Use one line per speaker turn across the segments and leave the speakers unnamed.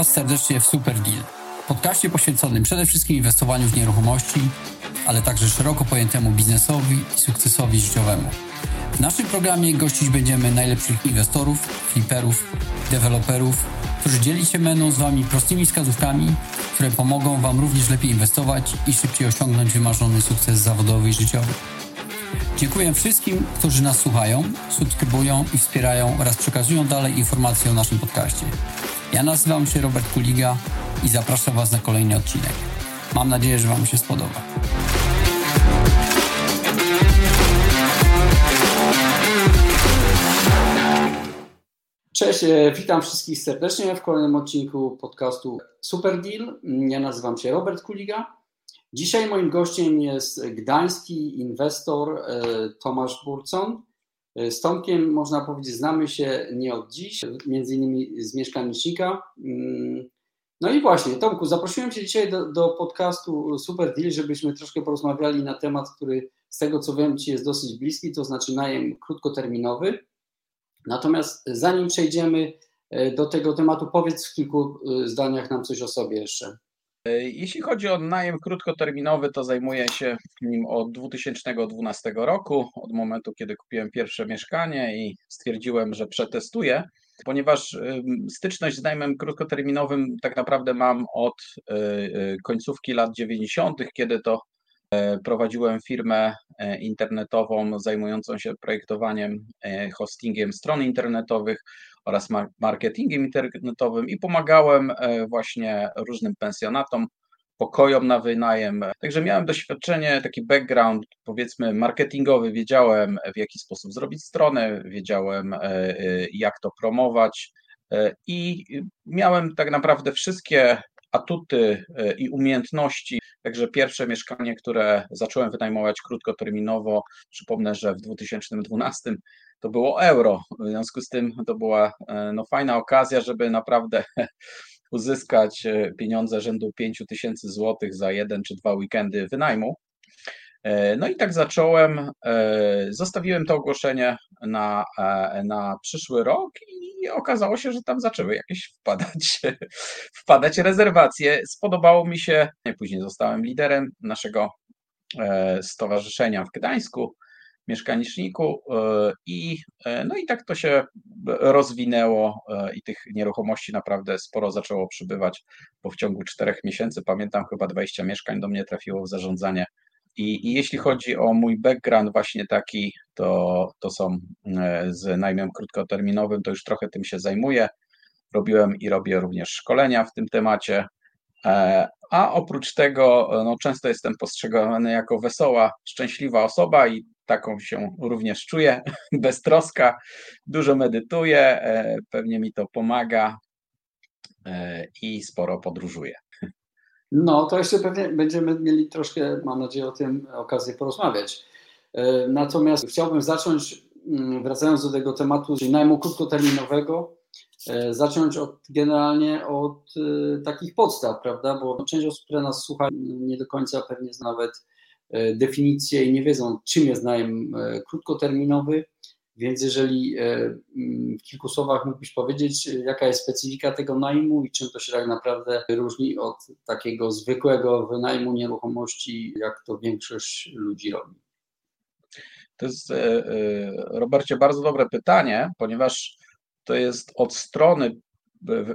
Was serdecznie w Super Deal, podcaście poświęconym przede wszystkim inwestowaniu w nieruchomości, ale także szeroko pojętemu biznesowi i sukcesowi życiowemu. W naszym programie gościć będziemy najlepszych inwestorów, fliperów, deweloperów, którzy dzieli się będą z Wami prostymi wskazówkami, które pomogą Wam również lepiej inwestować i szybciej osiągnąć wymarzony sukces zawodowy i życiowy. Dziękuję wszystkim, którzy nas słuchają, subskrybują i wspierają oraz przekazują dalej informacje o naszym podcaście. Ja nazywam się Robert Kuliga i zapraszam Was na kolejny odcinek. Mam nadzieję, że Wam się spodoba. Cześć, e, witam wszystkich serdecznie w kolejnym odcinku podcastu Super Deal. Ja nazywam się Robert Kuliga. Dzisiaj moim gościem jest gdański inwestor e, Tomasz Burcon. E, z Tomkiem, można powiedzieć, znamy się nie od dziś, między innymi z mieszkanicznika. Mm, no i właśnie, Tomku, zaprosiłem Cię dzisiaj do, do podcastu Super Deal, żebyśmy troszkę porozmawiali na temat, który z tego co wiem Ci jest dosyć bliski, to znaczy najem krótkoterminowy. Natomiast zanim przejdziemy e, do tego tematu, powiedz w kilku zdaniach nam coś o sobie jeszcze.
E, jeśli chodzi o najem krótkoterminowy, to zajmuję się nim od 2012 roku, od momentu, kiedy kupiłem pierwsze mieszkanie i stwierdziłem, że przetestuję, ponieważ styczność z najmem krótkoterminowym tak naprawdę mam od e, e, końcówki lat 90., kiedy to prowadziłem firmę internetową zajmującą się projektowaniem, hostingiem stron internetowych oraz marketingiem internetowym i pomagałem e, właśnie różnym pensjonatom, pokojom na wynajem. Także miałem doświadczenie, taki background, powiedzmy, marketingowy. Wiedziałem, w jaki sposób zrobić stronę, wiedziałem, e, e, jak to promować. I miałem tak naprawdę wszystkie atuty i umiejętności. Także pierwsze mieszkanie, które zacząłem wynajmować krótkoterminowo, przypomnę, że w 2012 to było euro. W związku z tym to była e, no, fajna okazja, żeby naprawdę uzyskać e, pieniądze rzędu 5 tysięcy złotych za jeden czy dwa weekendy wynajmu. E, no i tak zacząłem. Zostawiłem to ogłoszenie na, na przyszły rok i okazało się, że tam zaczęły jakieś wpadać, wpadać rezerwacje. Spodobało mi się. Później zostałem liderem naszego stowarzyszenia w Gdańsku mieszkaniczniku e, i, e, no i tak to się rozwinęło e, i tych nieruchomości naprawdę sporo zaczęło przybywać, bo w ciągu czterech miesięcy, pamiętam, chyba 20 mieszkań do mnie trafiło w zarządzanie. I, I, jeśli chodzi o mój background właśnie taki, to, to są z najmem krótkoterminowym, to już trochę tym się zajmuję. Robiłem i robię również szkolenia w tym temacie. A oprócz tego, no, często jestem postrzegany jako wesoła, szczęśliwa osoba i taką się również czuję, beztroska, dużo medytuję, e, pewnie mi to pomaga e, i sporo podróżuję.
No, to jeszcze pewnie będziemy mieli troszkę, mam nadzieję, o tym okazję porozmawiać. E, natomiast chciałbym zacząć, mm, wracając do tego tematu, najmu krótkoterminowego, zacząć od, generalnie od takich podstaw, prawda? Bo część osób, które nas słucha, nie do końca pewnie zna nawet E, definicję i nie wiedzą, czym jest najem e, krótkoterminowy. Więc jeżeli e, mm, w kilku słowach mógłbyś powiedzieć, jaka jest specyfika tego najmu i czym to się tak naprawdę różni od takiego zwykłego wynajmu nieruchomości, jak to większość ludzi robi?
To jest, Robercie, bardzo dobre pytanie, ponieważ to jest od strony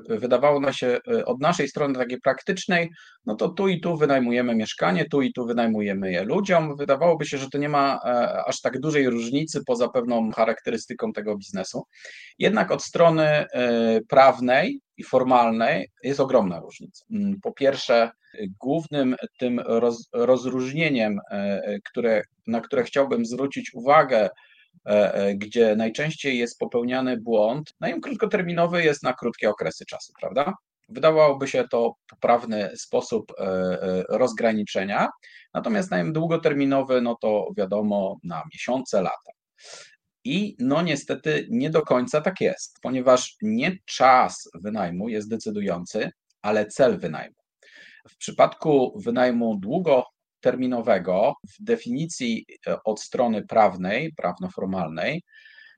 wydawało nam się e, od naszej strony takiej praktycznej, no to tu i tu wynajmujemy mieszkanie, tu i tu wynajmujemy je ludziom. Wydawałoby się, że to nie ma e, aż tak dużej różnicy poza pewną charakterystyką tego biznesu. Jednak od strony e, prawnej i formalnej jest ogromna różnica. Mm, po pierwsze, głównym tym roz, rozróżnieniem, które, na które chciałbym zwrócić uwagę, gdzie najczęściej jest popełniany błąd, najem krótkoterminowy jest na krótkie okresy czasu, prawda? Wydawałoby się to poprawny sposób e, rozgraniczenia, natomiast najem długoterminowy, no to wiadomo, na miesiące, lata. I no niestety nie do końca tak jest, ponieważ nie czas wynajmu jest decydujący, ale cel wynajmu. W przypadku wynajmu długo terminowego. W definicji e, od strony prawnej, prawnoformalnej,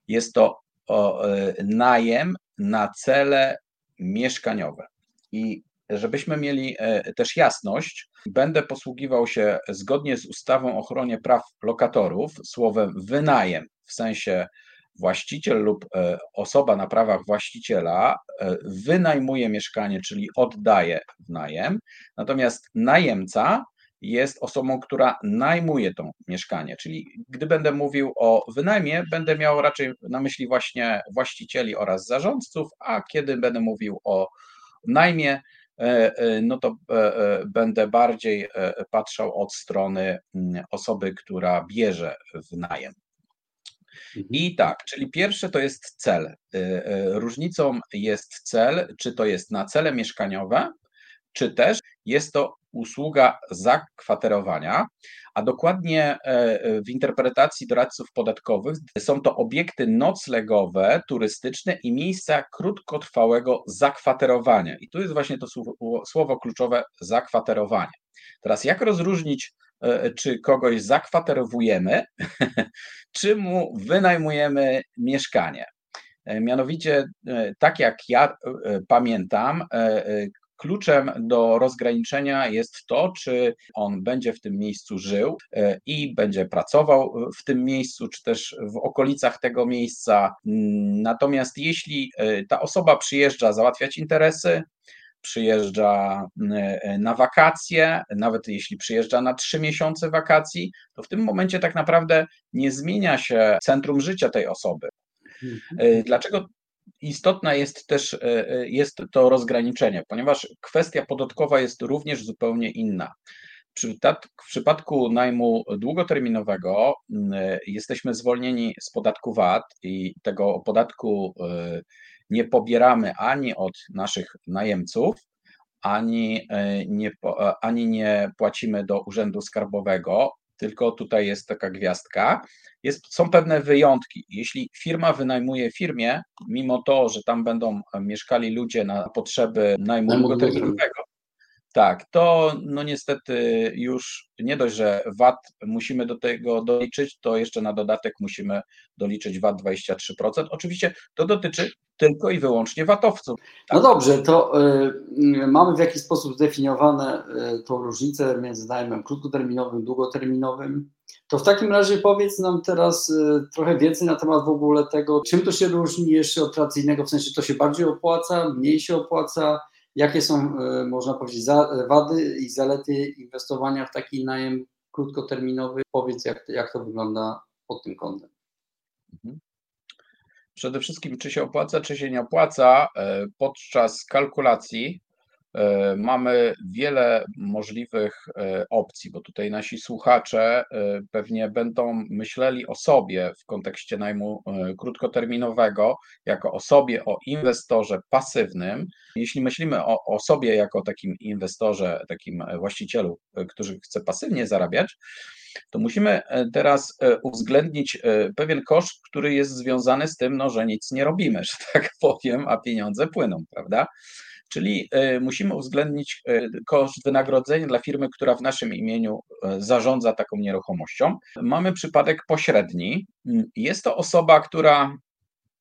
jest to e, najem na cele mieszkaniowe. I żebyśmy mieli e, też jasność, będę posługiwał się zgodnie z ustawą o ochronie praw lokatorów słowem wynajem. W sensie właściciel lub osoba na prawach właściciela wynajmuje mieszkanie, czyli oddaje w najem, natomiast najemca jest osobą, która najmuje to mieszkanie. Czyli gdy będę mówił o wynajmie, będę miał raczej na myśli właśnie właścicieli oraz zarządców, a kiedy będę mówił o najmie, e, no to będę bardziej patrzał od strony mm, osoby, która bierze w najem. Mhm. I tak, czyli pierwsze to jest cel. Różnicą jest cel, czy to jest na cele mieszkaniowe, czy też jest to usługa zakwaterowania, a dokładnie e, w interpretacji doradców podatkowych są to obiekty noclegowe, turystyczne i miejsca krótkotrwałego zakwaterowania. I tu jest właśnie to słowo, słowo kluczowe zakwaterowanie. Teraz jak rozróżnić E, czy kogoś zakwaterowujemy, czy mu wynajmujemy mieszkanie. E, mianowicie, e, tak jak ja pamiętam, kluczem do rozgraniczenia jest to, czy on będzie w tym miejscu żył i będzie pracował w tym miejscu, czy też w okolicach tego miejsca. Natomiast jeśli ta osoba przyjeżdża załatwiać interesy, przyjeżdża e, na wakacje, nawet jeśli przyjeżdża na trzy miesiące wakacji, to w tym momencie tak naprawdę nie zmienia się centrum życia tej osoby. Mhm. E, dlaczego istotne jest też e, jest to rozgraniczenie, ponieważ kwestia podatkowa jest również zupełnie inna. W przypadku najmu długoterminowego jesteśmy zwolnieni z podatku VAT i tego podatku nie pobieramy ani od naszych najemców, ani e, nie, e, ani nie płacimy do Urzędu Skarbowego, tylko tutaj jest taka gwiazdka. Jest, są pewne wyjątki. Jeśli firma wynajmuje firmie, mimo to, że tam będą mieszkali ludzie na potrzeby najmu długoterminowego, tak, to no niestety już nie dość, że VAT musimy do tego doliczyć, to jeszcze na dodatek musimy doliczyć VAT 23%. Oczywiście to dotyczy tylko i wyłącznie VAT-owców.
Tak. No dobrze, to y, mamy w jakiś sposób zdefiniowane y, tą różnicę między najmem krótkoterminowym, długoterminowym. To w takim razie powiedz nam teraz y, trochę więcej na temat w ogóle tego, czym to się różni jeszcze od tradycyjnego, w sensie to się bardziej opłaca, mniej się opłaca, Jakie są, e, można powiedzieć, wady i zalety inwestowania w taki najem krótkoterminowy? Powiedz, jak, jak to wygląda pod tym kątem. Mhm.
Przede wszystkim, czy się opłaca, czy się nie opłaca, e, podczas kalkulacji mamy wiele możliwych e, opcji, bo tutaj nasi słuchacze e, pewnie będą myśleli o sobie w kontekście najmu krótkoterminowego, jako o sobie, o inwestorze pasywnym. Jeśli myślimy o, o sobie jako takim inwestorze, takim właścicielu, który chce pasywnie zarabiać, to musimy teraz uwzględnić pewien koszt, który jest związany z tym, no, że nic nie robimy, że tak powiem, a pieniądze płyną, prawda? Czyli e, musimy uwzględnić e, koszt wynagrodzenia dla firmy, która w naszym imieniu e, zarządza taką nieruchomością. Mamy przypadek pośredni. Mm, jest to osoba, która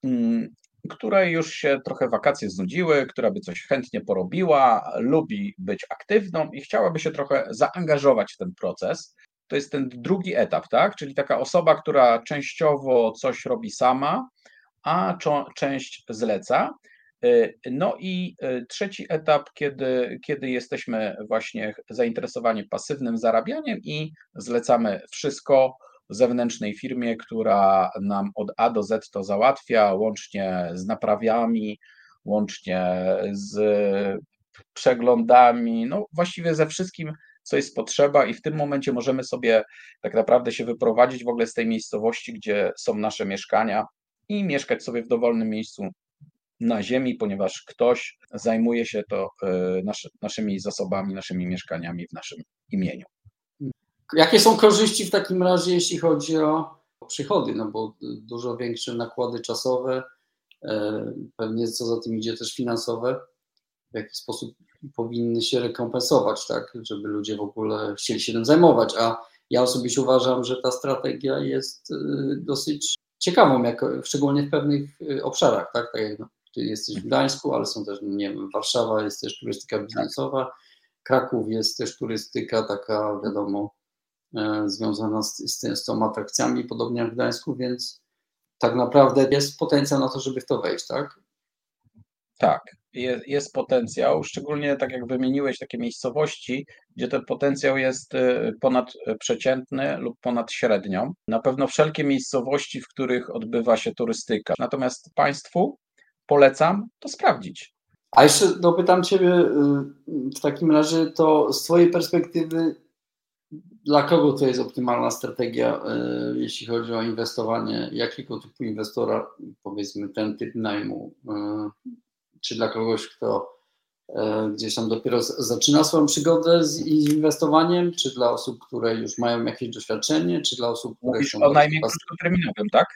mm, której już się trochę wakacje znudziły, która by coś chętnie porobiła, lubi być aktywną i chciałaby się trochę zaangażować w ten proces. To jest ten drugi etap, tak? Czyli taka osoba, która częściowo coś robi sama, a część zleca. E, no i e, trzeci etap, kiedy, kiedy jesteśmy właśnie zainteresowani pasywnym zarabianiem i zlecamy wszystko zewnętrznej firmie, która nam od A do Z to załatwia, łącznie z naprawiami, łącznie z przeglądami, no właściwie ze wszystkim, co jest potrzeba, i w tym momencie możemy sobie tak naprawdę się wyprowadzić w ogóle z tej miejscowości, gdzie są nasze mieszkania i mieszkać sobie w dowolnym miejscu na ziemi, ponieważ ktoś zajmuje się to e, nasz, naszymi zasobami, naszymi mieszkaniami w naszym imieniu.
Jakie są korzyści w takim razie, jeśli chodzi o przychody? No bo dużo większe nakłady czasowe, e, pewnie co za tym idzie też finansowe, w jaki sposób powinny się rekompensować, tak, żeby ludzie w ogóle chcieli się tym zajmować, a ja osobiście uważam, że ta strategia jest e, dosyć ciekawą, jak, szczególnie w pewnych obszarach, tak, tak jak Ty jesteś w Gdańsku, ale są też, nie wiem, Warszawa jest też turystyka biznesowa, Kraków jest też turystyka taka, wiadomo, e, związana z, z, z tą atrakcjami, podobnie jak w Gdańsku, więc tak naprawdę jest potencjał na to, żeby w to wejść, tak?
Tak, jest, jest potencjał, szczególnie tak jak wymieniłeś takie miejscowości, gdzie ten potencjał jest y, ponadprzeciętny lub ponad średnią. Na pewno wszelkie miejscowości, w których odbywa się turystyka. Natomiast Państwu polecam to sprawdzić.
A jeszcze dopytam Ciebie y, w takim razie, to z Twojej perspektywy, dla kogo to jest optymalna strategia, y, jeśli chodzi o inwestowanie? Jakiego typu inwestora, powiedzmy, ten typ najmu czy dla kogoś, kto gdzieś tam dopiero zaczyna swoją przygodę z inwestowaniem, czy dla osób, które już mają jakieś doświadczenie, czy dla osób, które
Mówisz są o najmniej krótkoterminowym, tak?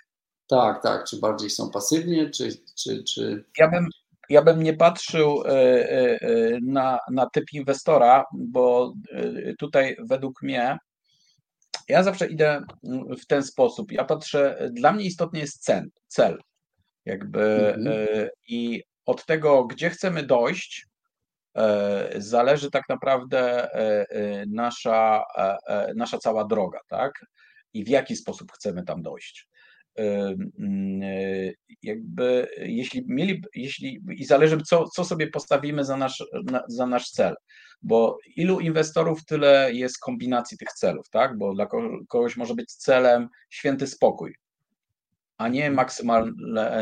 Tak, tak, czy bardziej są pasywnie, czy... czy, czy...
Ja, bym, ja bym nie patrzył e, e, na, na typ inwestora, bo tutaj według mnie ja zawsze idę w ten sposób. Ja patrzę, dla mnie istotny jest cel, cel. Jakby mhm. i od tego, gdzie chcemy dojść, e, zależy tak naprawdę e, e, nasza, nasza cała droga, tak? I w jaki sposób chcemy tam dojść. Mm, jakby, jeśli mieli, jeśli, i zależy, co, co sobie postawimy za nasz, za nasz cel, bo ilu inwestorów, tyle jest kombinacji tych celów, tak? Bo dla kogoś może być celem święty spokój, a nie, maksymal,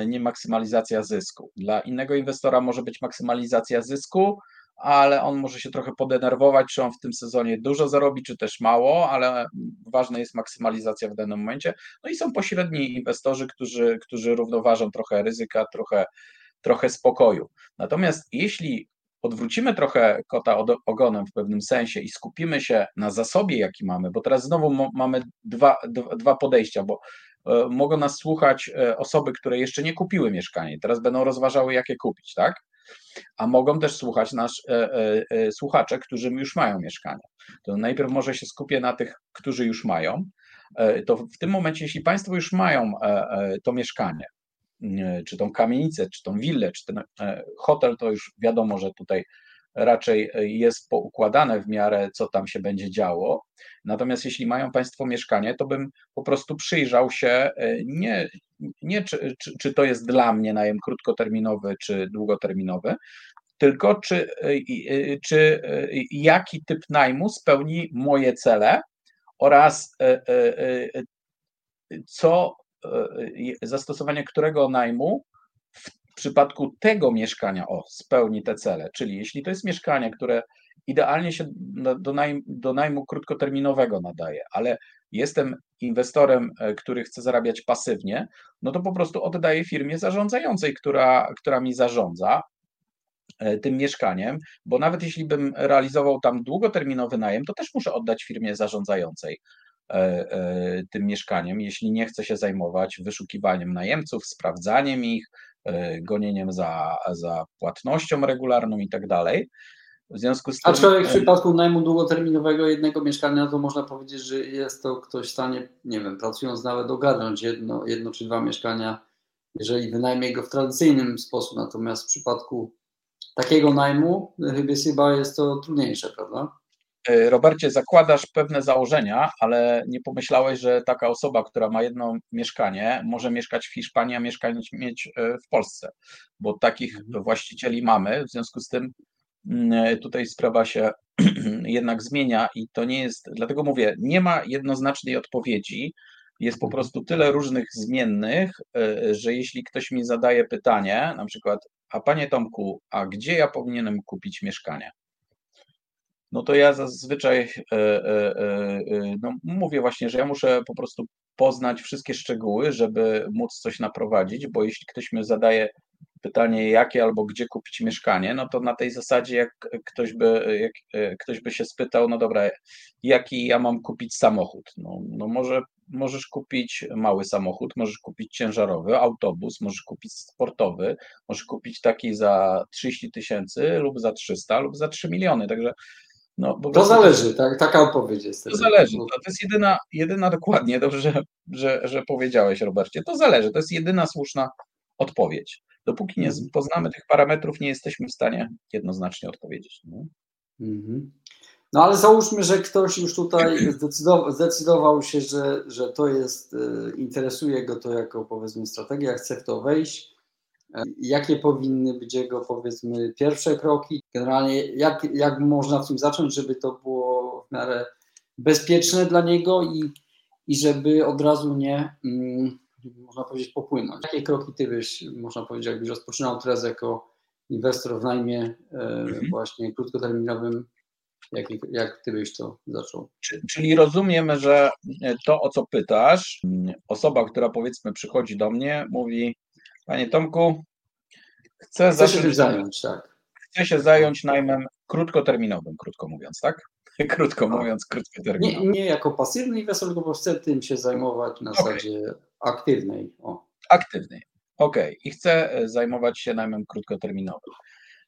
nie maksymalizacja zysku. Dla innego inwestora może być maksymalizacja zysku, ale on może się trochę podenerwować, czy on w tym sezonie dużo zarobi, czy też mało, ale ważna jest maksymalizacja w danym momencie. No i są pośredni inwestorzy, którzy, którzy równoważą trochę ryzyka, trochę, trochę spokoju. Natomiast jeśli odwrócimy trochę kota ogonem w pewnym sensie i skupimy się na zasobie, jaki mamy, bo teraz znowu mamy dwa, dwa podejścia, bo E, mogą nas słuchać e, osoby, które jeszcze nie kupiły mieszkania, teraz będą rozważały, jakie kupić, tak? A mogą też słuchać nasz, e, e, słuchacze, którzy już mają mieszkania. To najpierw może się skupię na tych, którzy już mają. E, to w tym momencie, jeśli Państwo już mają e, to mieszkanie, czy tą kamienicę, czy tą willę, czy ten hotel, to już wiadomo, że tutaj raczej e, jest poukładane w miarę, co tam się będzie działo. Natomiast jeśli mają Państwo mieszkanie, to bym po prostu przyjrzał się e, nie, nie czy, czy, czy to jest dla mnie najem krótkoterminowy, czy długoterminowy, tylko czy, e, czy jaki typ najmu spełni moje cele oraz co zastosowanie którego najmu przypadku tego mieszkania, o, spełni te cele, czyli jeśli to jest mieszkanie, które idealnie się do, najm, do najmu krótkoterminowego nadaje, ale jestem inwestorem, e, który chce zarabiać pasywnie, no to po prostu oddaję firmie zarządzającej, która, która mi zarządza e, tym mieszkaniem, bo nawet jeśli bym realizował tam długoterminowy najem, to też muszę oddać firmie zarządzającej e, tym mieszkaniem, jeśli nie chcę się zajmować wyszukiwaniem najemców, sprawdzaniem ich, gonieniem za, za płatnością regularną i tak dalej.
W związku z tym. Aczkolwiek w przypadku najmu długoterminowego jednego mieszkania, to można powiedzieć, że jest to ktoś w stanie, nie wiem, pracując nawet ogarnąć jedno, jedno czy dwa mieszkania, jeżeli wynajmie go w tradycyjnym sposób. Natomiast w przypadku takiego najmu, chyba jest to trudniejsze, prawda?
E, Robercie, zakładasz pewne założenia, ale nie pomyślałeś, że taka osoba, która ma jedno mieszkanie, może mieszkać w Hiszpanii, a mieszkać mieć e, w Polsce, bo takich mhm. właścicieli mamy. W związku z tym mm, tutaj sprawa się jednak zmienia i to nie jest, dlatego mówię, nie ma jednoznacznej odpowiedzi. Jest po mhm. prostu tyle różnych zmiennych, e, że jeśli ktoś mi zadaje pytanie, na przykład, a panie Tomku, a gdzie ja powinienem kupić mieszkanie? No to ja zazwyczaj e, e, e, no mówię właśnie, że ja muszę po prostu poznać wszystkie szczegóły, żeby móc coś naprowadzić, bo jeśli ktoś mi zadaje pytanie, jakie albo gdzie kupić mieszkanie, no to na tej zasadzie, jak ktoś by, jak ktoś by się spytał, no dobra, jaki ja mam kupić samochód? No, no może możesz kupić mały samochód, możesz kupić ciężarowy, autobus, możesz kupić sportowy, możesz kupić taki za 30 tysięcy lub za 300 lub za 3 miliony, także
no, to zależy, tak, taka odpowiedź jest.
To zależy. To, to jest jedyna, jedyna dokładnie, dobrze, że, że, że powiedziałeś, Robercie. To zależy, to jest jedyna słuszna odpowiedź. Dopóki nie mhm. poznamy tych parametrów, nie jesteśmy w stanie jednoznacznie odpowiedzieć. No,
mhm. no ale załóżmy, że ktoś już tutaj zdecydował, zdecydował się, że, że to jest, e, interesuje go to jako powiedzmy strategia, chce w to wejść. E, jakie powinny być jego powiedzmy pierwsze kroki? Generalnie jak, jak można w tym zacząć, żeby to było w miarę bezpieczne dla niego i, i żeby od razu nie, mm, można powiedzieć, popłynąć. Jakie kroki ty byś, można powiedzieć, jakbyś rozpoczynał teraz jako inwestor w najmie e, mhm. właśnie krótkoterminowym, jak, jak ty byś to zaczął?
Czyli rozumiem, że to, o co pytasz, osoba, która powiedzmy przychodzi do mnie, mówi, panie Tomku, chcę,
chcę się zająć, tak.
Chcę się zająć najmem krótkoterminowym, krótko mówiąc, tak? Krótko mówiąc, krótkoterminowy.
Nie, nie jako pasywny inwestor, tylko chcę tym się zajmować na okay. zasadzie aktywnej. O.
Aktywnej. Okej. Okay. I chcę e, zajmować się najmem krótkoterminowym.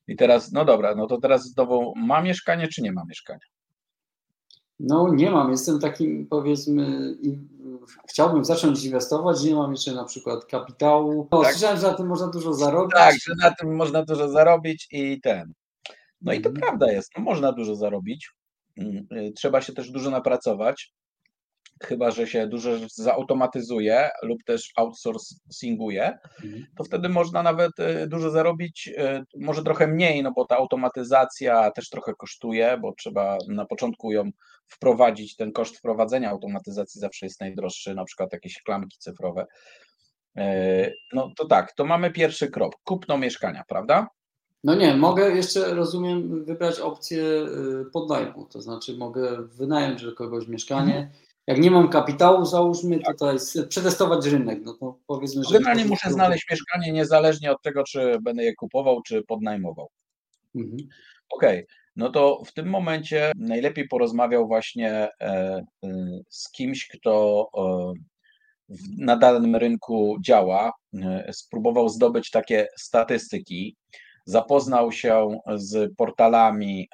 I teraz, no dobra, no to teraz znowu ma mieszkanie, czy nie ma mieszkania?
No nie mam, jestem takim powiedzmy, chciałbym zacząć inwestować, nie mam jeszcze na przykład kapitału. No, tak. Słyszałem, że na tym można dużo zarobić.
Tak, że na tym można dużo zarobić i ten. No i to mhm. prawda jest, no można dużo zarobić. Mm, y, trzeba się też dużo napracować, chyba że się dużo zautomatyzuje lub też outsourcinguje, mhm. to wtedy można nawet y, dużo zarobić, y, może trochę mniej, no bo ta automatyzacja też trochę kosztuje, bo trzeba na początku ją wprowadzić, ten koszt wprowadzenia automatyzacji zawsze jest najdroższy, na przykład jakieś klamki cyfrowe. No to tak, to mamy pierwszy krok, kupno mieszkania, prawda?
No nie, mogę jeszcze, rozumiem, wybrać opcję y, podnajmu, to znaczy mogę wynająć do kogoś mieszkanie. Jak nie mam kapitału, załóżmy tak. tutaj przetestować rynek, no to powiedzmy,
że... Generalnie muszę znaleźć mieszkanie niezależnie od tego, czy będę je kupował, czy podnajmował. Mhm. Okej, okay. no to w tym momencie najlepiej porozmawiał właśnie e, e, z kimś, kto e, na danym rynku działa, spróbował zdobyć takie statystyki, zapoznał się z portalami,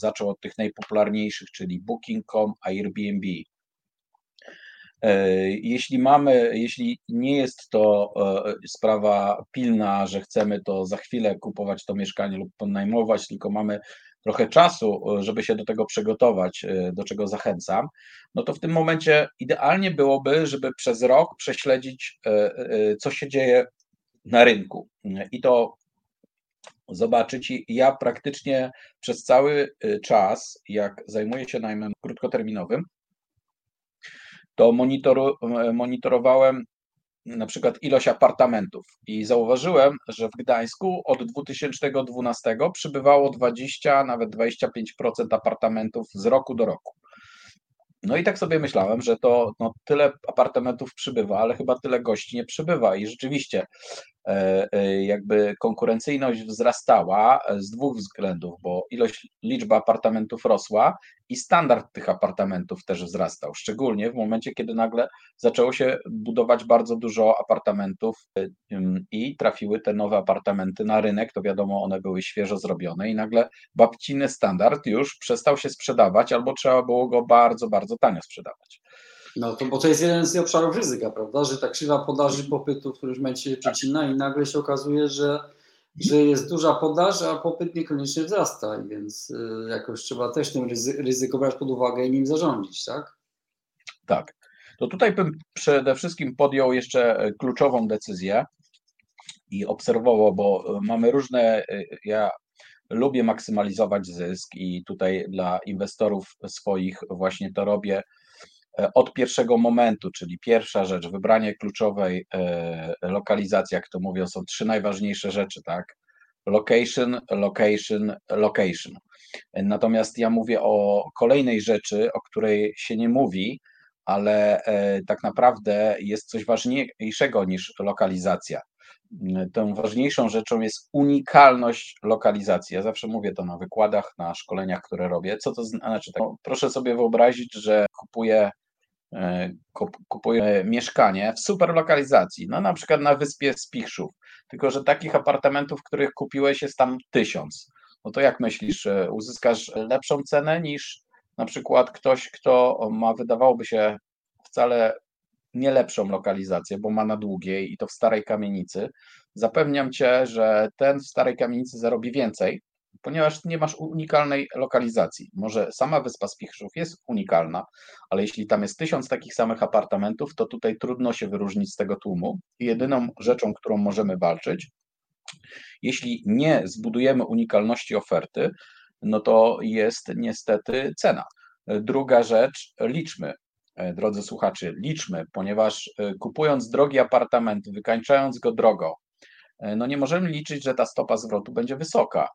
zaczął od tych najpopularniejszych, czyli Booking.com, Airbnb. E, jeśli mamy, jeśli nie jest to e, sprawa pilna, że chcemy to za chwilę kupować to mieszkanie lub podnajmować, tylko mamy trochę czasu, żeby się do tego przygotować, do czego zachęcam, no to w tym momencie idealnie byłoby, żeby przez rok prześledzić, co się dzieje na rynku. I to zobaczyć. Ja praktycznie przez cały czas, jak zajmuję się najmem krótkoterminowym, to monitoru, e, monitorowałem na przykład ilość apartamentów i zauważyłem, że w Gdańsku od 2012 przybywało 20, nawet 25% apartamentów z roku do roku. No i tak sobie myślałem, że to no, tyle apartamentów przybywa, ale chyba tyle gości nie przybywa. I rzeczywiście jakby konkurencyjność wzrastała z dwóch względów, bo ilość, liczba apartamentów rosła i standard tych apartamentów też wzrastał, szczególnie w momencie, kiedy nagle zaczęło się budować bardzo dużo apartamentów e, i trafiły te nowe apartamenty na rynek, to wiadomo, one były świeżo zrobione i nagle babciny standard już przestał się sprzedawać albo trzeba było go bardzo, bardzo tanio sprzedawać.
No to bo to jest jeden z obszarów ryzyka, prawda? Że ta krzywa podaży popytu w którymś momencie się przecina i nagle się okazuje, że, że jest duża podaż, a popyt niekoniecznie wzrasta, więc y, jakoś trzeba też tym ryzyko brać pod uwagę i nim zarządzić, tak?
Tak. To tutaj bym przede wszystkim podjął jeszcze e, kluczową decyzję i obserwował, bo e, mamy różne, e, ja lubię maksymalizować zysk i tutaj dla inwestorów swoich właśnie to robię od pierwszego momentu, czyli pierwsza rzecz, wybranie kluczowej e, lokalizacji, jak to mówią, są trzy najważniejsze rzeczy, tak? Location, location, location. Natomiast ja mówię o kolejnej rzeczy, o której się nie mówi, ale e, tak naprawdę jest coś ważniejszego niż lokalizacja. Tą ważniejszą rzeczą jest unikalność lokalizacji. Ja zawsze mówię to na wykładach, na szkoleniach, które robię. Co to znaczy? Tak, no, proszę sobie wyobrazić, że kupuję E, kupuje mieszkanie w super lokalizacji, no na przykład na wyspie Spichrzów, tylko że takich apartamentów, których kupiłeś jest tam tysiąc. No to jak myślisz, uzyskasz lepszą cenę niż na przykład ktoś, kto ma, wydawałoby się, wcale nie lepszą lokalizację, bo ma na długiej i to w starej kamienicy, zapewniam cię, że ten w starej kamienicy zarobi więcej, ponieważ nie masz unikalnej lokalizacji. Może sama wyspa Spichrzów jest unikalna, ale jeśli tam jest tysiąc takich samych apartamentów, to tutaj trudno się wyróżnić z tego tłumu. Jedyną rzeczą, którą możemy walczyć, jeśli nie zbudujemy unikalności oferty, no to jest niestety cena. Druga rzecz, liczmy. Drodzy słuchacze, liczmy, ponieważ kupując drogi apartament, wykańczając go drogo, no nie możemy liczyć, że ta stopa zwrotu będzie wysoka.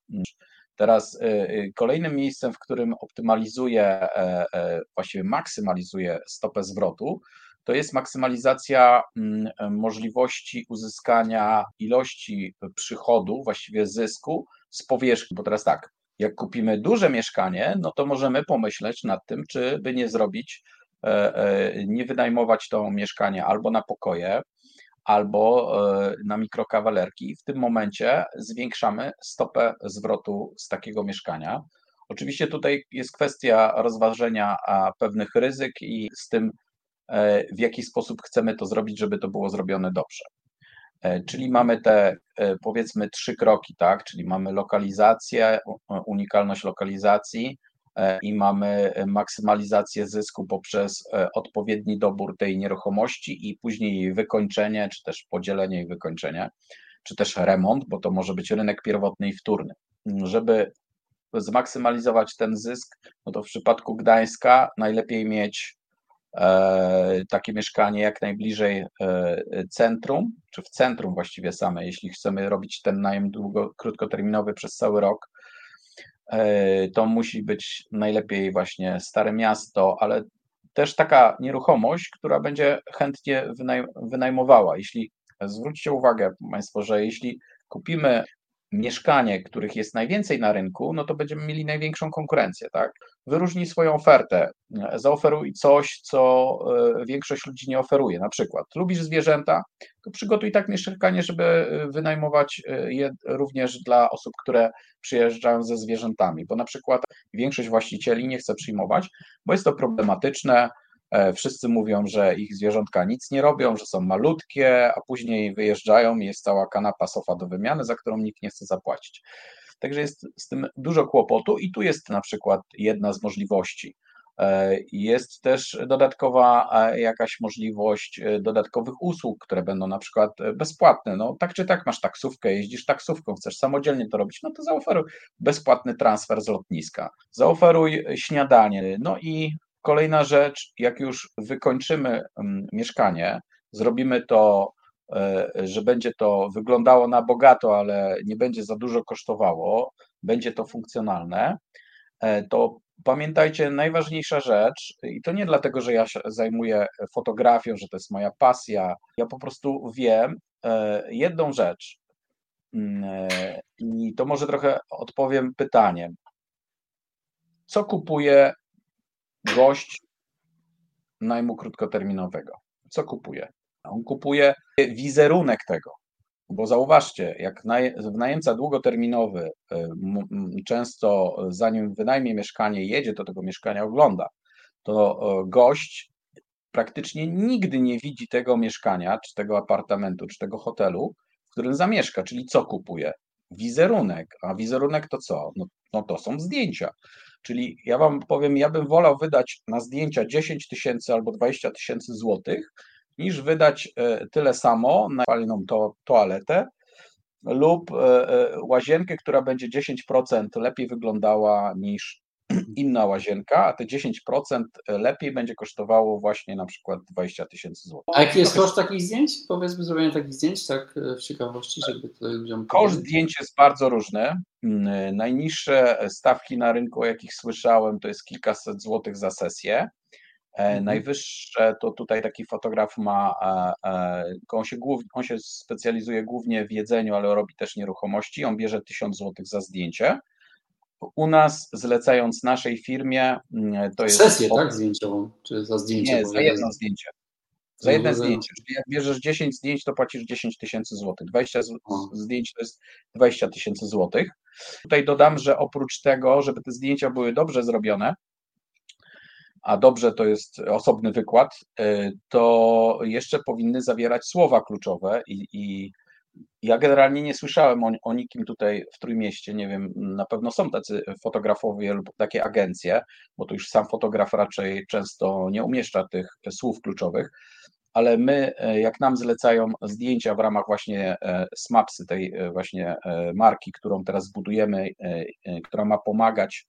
Teraz y, y, kolejnym miejscem, w którym optymalizuje, e, e, właściwie maksymalizuje stopę zwrotu, to jest maksymalizacja mm, możliwości uzyskania ilości przychodu, właściwie zysku z powierzchni. Bo teraz tak, jak kupimy duże mieszkanie, no to możemy pomyśleć nad tym, czy by nie zrobić, e, nie wynajmować to mieszkanie albo na pokoje, albo e, na mikrokawalerki. W tym momencie zwiększamy stopę zwrotu z takiego mieszkania. Oczywiście tutaj jest kwestia rozważenia pewnych ryzyk i z tym, e, w jaki sposób chcemy to zrobić, żeby to było zrobione dobrze. E, czyli mamy te powiedzmy trzy kroki, tak? Czyli mamy lokalizację, unikalność lokalizacji, i mamy maksymalizację zysku poprzez e, odpowiedni dobór tej nieruchomości i później jej wykończenie, czy też podzielenie jej wykończenie, czy też remont, bo to może być rynek pierwotny i wtórny. Żeby zmaksymalizować ten zysk, no to w przypadku Gdańska najlepiej mieć e, takie mieszkanie jak najbliżej centrum, czy w centrum właściwie same, jeśli chcemy robić ten najem długo, krótkoterminowy przez cały rok, E, to musi być najlepiej właśnie stare miasto, ale też taka nieruchomość, która będzie chętnie wynajmowała. Jeśli zwróćcie uwagę Państwo, że jeśli kupimy mieszkanie, których jest najwięcej na rynku, no to będziemy mieli największą konkurencję, tak? Wyróżnij swoją ofertę, zaoferuj coś, co e, większość ludzi nie oferuje. Na przykład, lubisz zwierzęta, to przygotuj tak mieszkanie, żeby e, wynajmować e, je również dla osób, które przyjeżdżają ze zwierzętami, bo na przykład większość właścicieli nie chce przyjmować, bo jest to problematyczne, wszyscy mówią, że ich zwierzątka nic nie robią, że są malutkie, a później wyjeżdżają i jest cała kanapa sofa do wymiany, za którą nikt nie chce zapłacić. Także jest z tym dużo kłopotu i tu jest na przykład jedna z możliwości. E, jest też dodatkowa e, jakaś możliwość dodatkowych usług, które będą na przykład bezpłatne. No tak czy tak masz taksówkę, jeździsz taksówką, chcesz samodzielnie to robić, no to zaoferuj bezpłatny transfer z lotniska, zaoferuj śniadanie, no i Kolejna rzecz, jak już wykończymy mm, mieszkanie, zrobimy to, e, że będzie to wyglądało na bogato, ale nie będzie za dużo kosztowało, będzie to funkcjonalne, e, to pamiętajcie, najważniejsza rzecz, i to nie dlatego, że ja się zajmuję fotografią, że to jest moja pasja, ja po prostu wiem e, jedną rzecz. Mm, I to może trochę odpowiem pytaniem. Co kupuje gość najmu krótkoterminowego. Co kupuje? On kupuje wizerunek tego, bo zauważcie, jak najemca długoterminowy y, często zanim wynajmie mieszkanie, jedzie do tego mieszkania, ogląda, to gość praktycznie nigdy nie widzi tego mieszkania, czy tego apartamentu, czy tego hotelu, w którym zamieszka, czyli co kupuje? Wizerunek. A wizerunek to co? No, no to są zdjęcia. Czyli ja Wam powiem, ja bym wolał wydać na zdjęcia 10 tysięcy albo 20 tysięcy złotych, niż wydać e, tyle samo na fajną to, toaletę lub e, e, łazienkę, która będzie 10% lepiej wyglądała niż inna łazienka, a te 10% lepiej będzie kosztowało właśnie na przykład 20 tysięcy złotych.
A jaki jest koszt takich zdjęć? Powiedzmy zrobienie takich zdjęć, tak w ciekawości, żeby to ludziom
Koszt zdjęć jest bardzo różny. Mm, najniższe stawki na rynku, o jakich słyszałem, to jest kilkaset złotych za sesję. E, mhm. Najwyższe to tutaj taki fotograf ma, on się, głów, on się specjalizuje głównie w jedzeniu, ale robi też nieruchomości. On bierze 1000 złotych za zdjęcie. U nas, zlecając naszej firmie, mm, to jest.
Sesję, tak? Zdjęciową? Czy za zdjęcie?
Nie, za jedno zdjęcie. Za jedno zdjęcie. Czyli jak bierzesz 10 zdjęć, to płacisz 10 tysięcy złotych. 20 zdjęć to jest 20 tysięcy złotych. Tutaj dodam, że oprócz tego, żeby te zdjęcia były dobrze zrobione, a dobrze to jest osobny wykład, to jeszcze powinny zawierać słowa kluczowe i, i ja generalnie nie słyszałem o, o, nikim tutaj w Trójmieście, nie wiem, na pewno są tacy fotografowie lub takie agencje, bo to już sam fotograf raczej często nie umieszcza tych słów kluczowych, ale my, e, jak nam zlecają zdjęcia w ramach właśnie e, SMAPSy, tej e, właśnie marki, którą teraz budujemy, która ma pomagać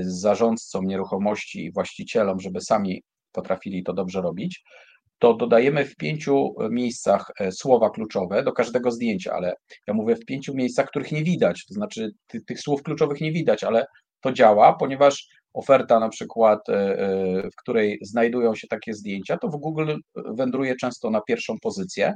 zarządcom nieruchomości i właścicielom, żeby sami potrafili to dobrze robić, to dodajemy w pięciu miejscach słowa kluczowe do każdego zdjęcia, ale ja mówię w pięciu miejscach, których nie widać, to znaczy tych, tych słów kluczowych nie widać, ale to działa, ponieważ oferta na przykład, e, e, w której znajdują się takie zdjęcia, to w Google wędruje często na pierwszą pozycję.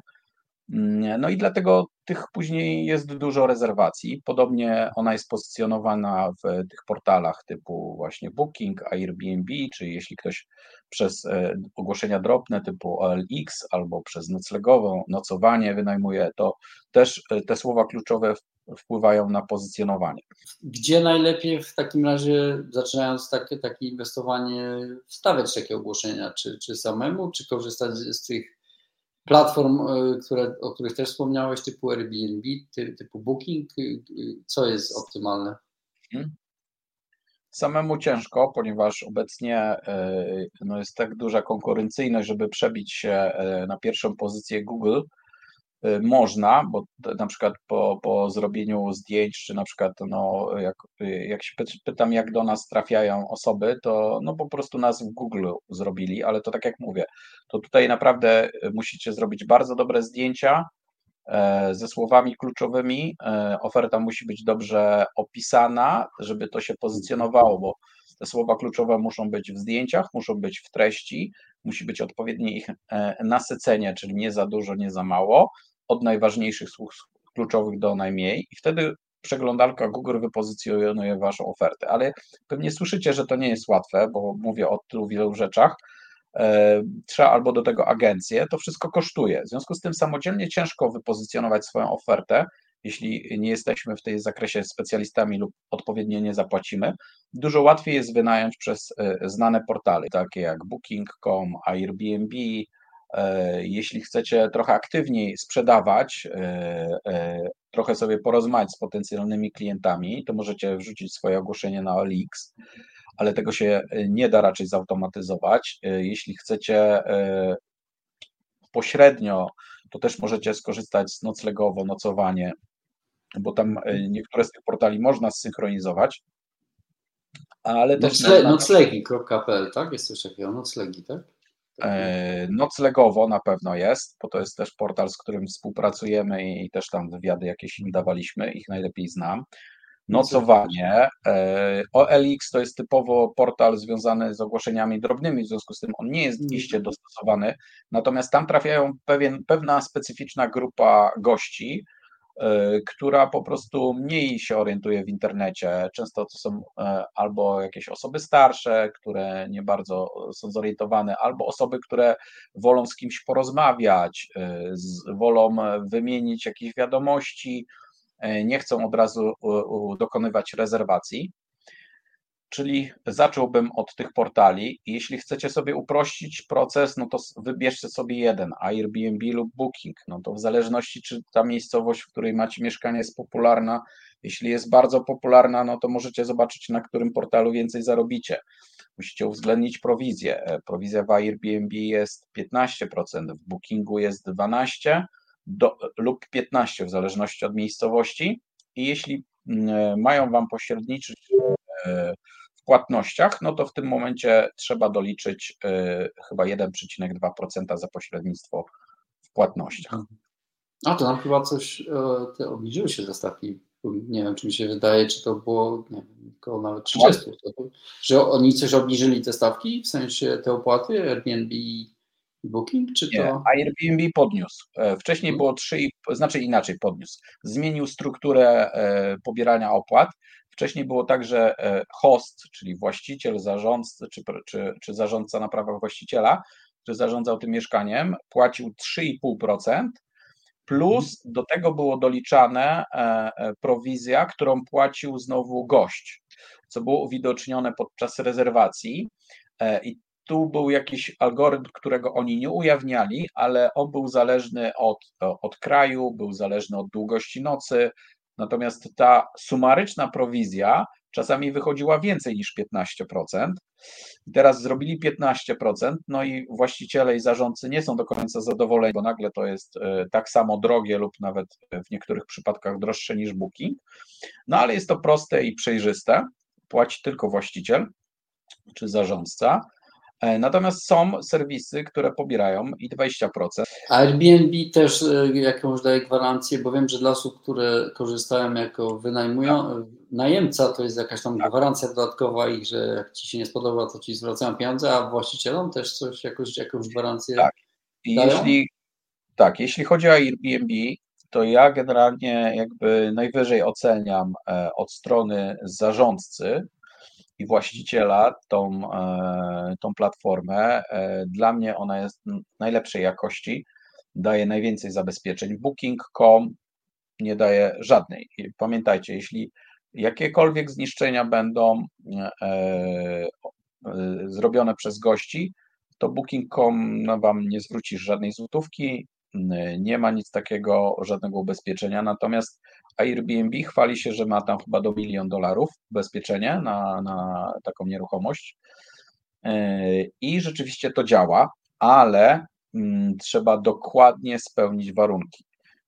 Mm, no i dlatego tych później jest dużo rezerwacji. Podobnie ona jest pozycjonowana w tych portalach typu właśnie Booking, Airbnb, czy jeśli ktoś przez e, ogłoszenia drobne typu OLX albo przez noclegową, nocowanie wynajmuje, to też te słowa kluczowe wpływają na pozycjonowanie.
Gdzie najlepiej w takim razie, zaczynając takie, takie inwestowanie, wstawiać takie ogłoszenia? Czy, czy samemu, czy korzystać z tych platform, e, które, o których też wspomniałeś, typu Airbnb, typu Booking? Co jest optymalne? Hmm.
Samemu ciężko, ponieważ obecnie e, no, jest tak duża konkurencyjność, żeby przebić się e, na pierwszą pozycję Google Y, można, bo na przykład po, po zrobieniu zdjęć, czy na przykład no, jak, jak się pytam, jak do nas trafiają osoby, to no po prostu nas w Google zrobili, ale to tak jak mówię, to tutaj naprawdę musicie zrobić bardzo dobre zdjęcia e, ze słowami kluczowymi. E, oferta musi być dobrze opisana, żeby to się pozycjonowało, bo te słowa kluczowe muszą być w zdjęciach, muszą być w treści, musi być odpowiednie ich e, nasycenie, czyli nie za dużo, nie za mało od najważniejszych słów kluczowych do najmniej i wtedy przeglądarka Google wypozycjonuje Waszą ofertę. Ale pewnie słyszycie, że to nie jest łatwe, bo mówię o tylu wielu rzeczach. E, trzeba albo do tego agencję, to wszystko kosztuje. W związku z tym samodzielnie ciężko wypozycjonować swoją ofertę, jeśli nie jesteśmy w tej zakresie specjalistami lub odpowiednio nie zapłacimy. Dużo łatwiej jest wynająć przez e, znane portale, takie jak Booking.com, Airbnb, E, jeśli chcecie trochę aktywniej sprzedawać, trochę sobie porozmawiać z potencjalnymi klientami, to możecie wrzucić swoje ogłoszenie na OLX, ale tego się nie da raczej zautomatyzować. Jeśli chcecie pośrednio, to też możecie skorzystać z noclegowo, nocowanie, bo tam niektóre z tych portali można zsynchronizować.
Ale też Nocle, można... Noclegi.pl, tak? Jest coś takiego, noclegi, tak?
E, noclegowo na pewno jest, bo to jest też portal, z którym współpracujemy i też tam wywiady jakieś im dawaliśmy, ich najlepiej znam. Nocowanie. E, OLX to jest typowo portal związany z ogłoszeniami drobnymi, w związku z tym on nie jest iście dostosowany, natomiast tam trafiają pewien, pewna specyficzna grupa gości, E, która po prostu mniej się orientuje w internecie. Często to są e, albo jakieś osoby starsze, które nie bardzo są zorientowane, albo osoby, które wolą z kimś porozmawiać, wolą wymienić jakieś wiadomości, nie chcą od razu dokonywać rezerwacji. Czyli zacząłbym od tych portali. Jeśli chcecie sobie uprościć proces, no to wybierzcie sobie jeden, Airbnb lub Booking. No to w zależności, czy ta miejscowość, w której macie mieszkanie, jest popularna. Jeśli jest bardzo popularna, no to możecie zobaczyć, na którym portalu więcej zarobicie. Musicie uwzględnić prowizję. E, prowizja w Airbnb jest 15%, w Bookingu jest 12% do, lub 15% w zależności od miejscowości. I jeśli mm, e, mają Wam pośredniczyć e, płatnościach, no to w tym momencie trzeba doliczyć y, chyba 1,2% za pośrednictwo w płatnościach.
A to nam chyba coś, e, te obniżyły się te stawki. Nie wiem, czy mi się wydaje, czy to było nie wiem, około nawet 30. To, że oni coś obniżyli te stawki, w sensie te opłaty Airbnb i Booking, czy to? Nie,
Airbnb podniósł. E, wcześniej hmm. było 3, znaczy inaczej podniósł. Zmienił strukturę e, pobierania opłat Wcześniej było tak, że e, host, czyli właściciel, zarządca, czy, czy, czy zarządca na prawach właściciela, który zarządzał tym mieszkaniem, płacił 3,5%, plus do tego było doliczane prowizja, którą płacił znowu gość, co było uwidocznione podczas rezerwacji. i tu był jakiś algorytm, którego oni nie ujawniali, ale on był zależny od, od kraju, był zależny od długości nocy. Natomiast ta sumaryczna prowizja czasami wychodziła więcej niż 15%. Teraz zrobili 15%, no i właściciele i zarządcy nie są do końca zadowoleni, bo nagle to jest e, tak samo drogie lub nawet w niektórych przypadkach droższe niż Booking. No ale jest to proste i przejrzyste. Płaci tylko właściciel czy zarządca. E, natomiast są serwisy, które pobierają i 20%.
A Airbnb też e, jakąś daje gwarancję, bo wiem, że dla osób, które korzystają jako wynajmują, tak. najemca to jest jakaś tam tak. gwarancja dodatkowa ich, że jak ci się nie spodoba, to ci zwracają pieniądze, a właścicielom też coś, jakąś, jakąś gwarancję
tak. I dają? Jeśli, tak, jeśli chodzi o Airbnb, to ja generalnie jakby najwyżej oceniam e, od strony zarządcy, i właściciela tą, e, tą platformę. E, dla mnie ona jest najlepszej jakości, daje najwięcej zabezpieczeń. Booking.com nie daje żadnej. Pamiętajcie, jeśli jakiekolwiek zniszczenia będą e, zrobione przez gości, to Booking.com Wam nie zwróci żadnej złotówki, nie ma nic takiego, żadnego ubezpieczenia, natomiast Airbnb chwali się, że ma tam chyba do milion dolarów ubezpieczenie na, na taką nieruchomość. E, i rzeczywiście to działa, ale mm, trzeba dokładnie spełnić warunki.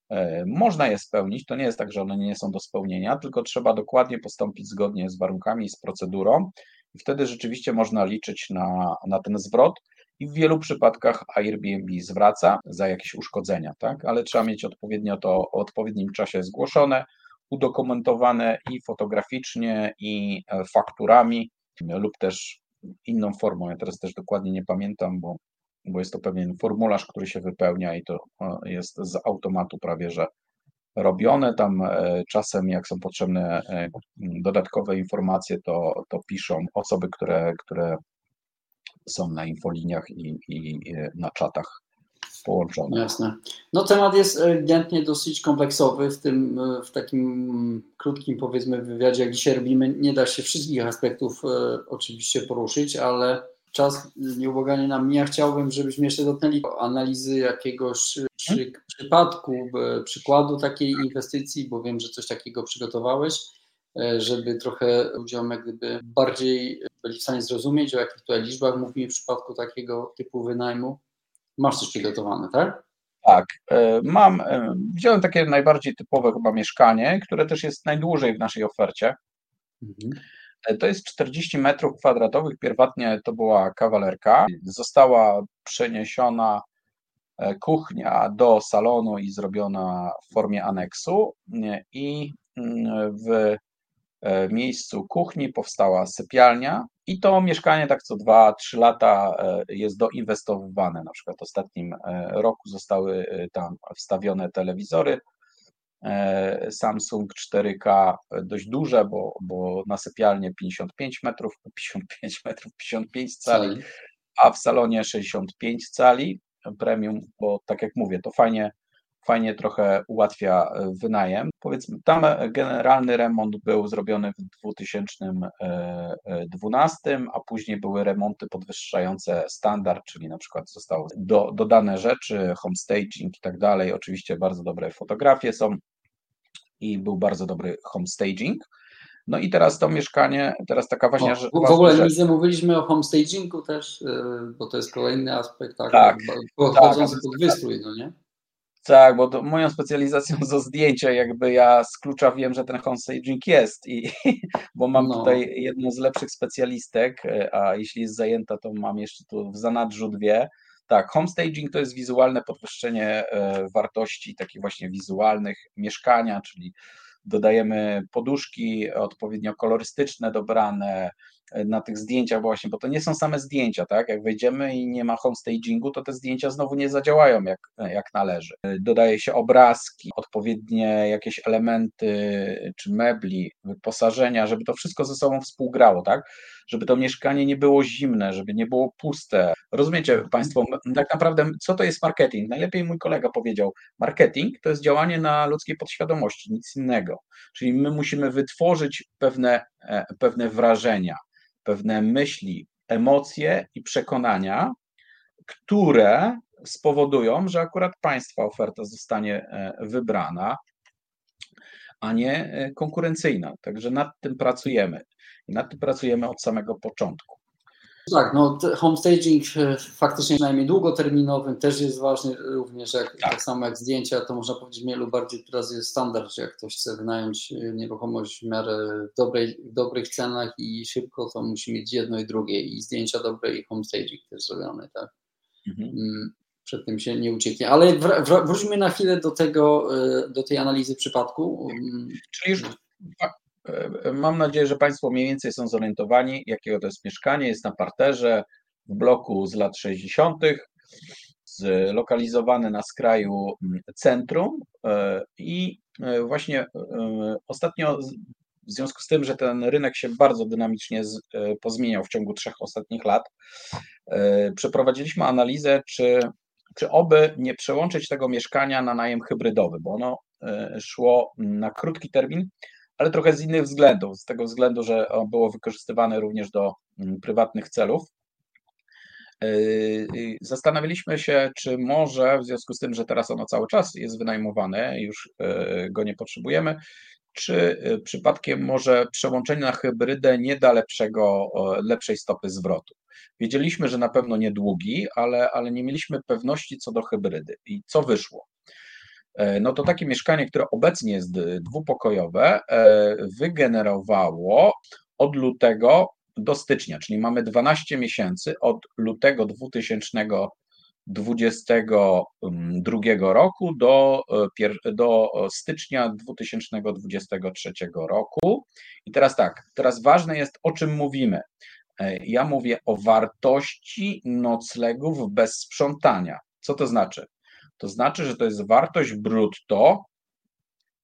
E, można je spełnić, to nie jest tak, że one nie są do spełnienia, tylko trzeba dokładnie postąpić zgodnie z warunkami, z procedurą. I wtedy rzeczywiście można liczyć na, na ten zwrot i w wielu przypadkach Airbnb zwraca za jakieś uszkodzenia, tak? ale trzeba mieć odpowiednio to o odpowiednim czasie zgłoszone, udokumentowane i fotograficznie, i e, fakturami, lub też inną formą. Ja teraz też dokładnie nie pamiętam, bo, bo jest to pewien formularz, który się wypełnia i to e, jest z automatu prawie że robione. Tam e, czasem, jak są potrzebne dodatkowe informacje, to, to piszą osoby, które, które są na infoliniach i, i na czatach połączone.
Jasne. No temat jest ewidentnie dosyć kompleksowy w tym, w takim krótkim powiedzmy wywiadzie, jak dzisiaj robimy, nie da się wszystkich aspektów e, oczywiście poruszyć, ale czas nieubłaganie nam mija. Chciałbym, żebyśmy jeszcze dotknęli analizy jakiegoś przy, przypadku, e, przykładu takiej inwestycji, bo wiem, że coś takiego przygotowałeś. E, żeby trochę ludziom jak gdyby bardziej byli w stanie zrozumieć, o jakich tutaj liczbach mówimy w przypadku takiego typu wynajmu. Masz coś przygotowane, tak?
Tak, e, mam, e, wziąłem takie najbardziej typowe chyba mieszkanie, które też jest najdłużej w naszej ofercie. Mhm. To jest 40 metrów kwadratowych. Pierwotnie to była kawalerka. Została przeniesiona kuchnia do salonu i zrobiona w formie aneksu. I mm, w miejscu kuchni powstała sypialnia i to mieszkanie tak co 2-3 lata e, jest doinwestowywane. Na przykład w ostatnim e, roku zostały tam wstawione telewizory Samsung 4K dość duże, bo, bo na sypialnię 55 metrów, 55 metrów, 55 cali, a w salonie 65 cali premium, bo tak jak mówię, to fajnie fajnie trochę ułatwia e, wynajem. Powiedzmy, tam e, generalny remont był zrobiony w 2012, e, a później były remonty podwyższające standard, czyli na przykład zostały do, dodane rzeczy, homestaging i tak dalej. Oczywiście bardzo dobre fotografie są i był bardzo dobry homestaging. No i teraz to mieszkanie, teraz taka ważna rzecz.
W ogóle nie zamówiliśmy o homestagingu też, bo to jest kolejny aspekt, tak, tak pochodzący tak, pod wystrój, no nie?
Tak, bo moją specjalizacją są zdjęcia, jakby ja z klucza wiem, że ten homestaging jest, i, bo mam no. tutaj jedną z lepszych specjalistek, e, a jeśli jest zajęta, to mam jeszcze tu w zanadrzu dwie. Tak, homestaging to jest wizualne podwyższenie e, wartości takich właśnie wizualnych mieszkania, czyli dodajemy poduszki odpowiednio kolorystyczne dobrane, na tych zdjęciach właśnie, bo to nie są same zdjęcia, tak? Jak wejdziemy i nie ma homestagingu, to te zdjęcia znowu nie zadziałają jak, jak należy. Dodaje się obrazki, odpowiednie jakieś elementy czy mebli, wyposażenia, żeby to wszystko ze sobą współgrało, tak? Żeby to mieszkanie nie było zimne, żeby nie było puste. Rozumiecie Państwo, tak naprawdę co to jest marketing? Najlepiej mój kolega powiedział, marketing to jest działanie na ludzkiej podświadomości, nic innego. Czyli my musimy wytworzyć pewne, e, pewne wrażenia pewne myśli, emocje i przekonania, które spowodują, że akurat Państwa oferta zostanie wybrana, a nie konkurencyjna. Także nad tym pracujemy. I nad tym pracujemy od samego początku.
Tak, no homestaging e, faktycznie najmniej długoterminowym też jest ważny, również jak, tak. tak. samo jak zdjęcia, to można powiedzieć wielu bardziej teraz jest standard, że jak ktoś chce wynająć e, nieruchomość w miarę w, dobrej, w dobrych cenach i szybko, to musi mieć jedno i drugie i zdjęcia dobre i homestaging też zrobione, tak. Mhm. Przed tym się nie ucieknie. Ale wróćmy na chwilę do tego, e, do tej analizy przypadku.
Czyli już E, mam nadzieję, że Państwo mniej więcej są zorientowani, jakiego to jest mieszkanie. Jest na parterze w bloku z lat 60., zlokalizowane na skraju centrum e, i e, właśnie ostatnio w związku z tym, że ten rynek się bardzo dynamicznie pozmieniał w ciągu trzech ostatnich lat, przeprowadziliśmy analizę, czy, czy oby nie przełączyć tego mieszkania na najem hybrydowy, bo ono szło na krótki termin, ale trochę z innych względów. Z tego względu, że było wykorzystywane również do mm, prywatnych celów. Yy, zastanawialiśmy się, czy może w związku z tym, że teraz ono cały czas jest wynajmowane, już yy, go nie potrzebujemy, czy yy, przypadkiem może przełączenie na hybrydę nie da lepszego, lepszej stopy zwrotu. Wiedzieliśmy, że na pewno niedługi, ale, ale nie mieliśmy pewności co do hybrydy. I co wyszło? E, no to takie mieszkanie, które obecnie jest dwupokojowe, e, wygenerowało od lutego do stycznia, czyli mamy 12 miesięcy od lutego 2022 roku do, e, do stycznia 2023 roku. I teraz tak, teraz ważne jest, o czym mówimy. Ja mówię o wartości noclegów bez sprzątania. Co to znaczy? To znaczy, że to jest wartość brutto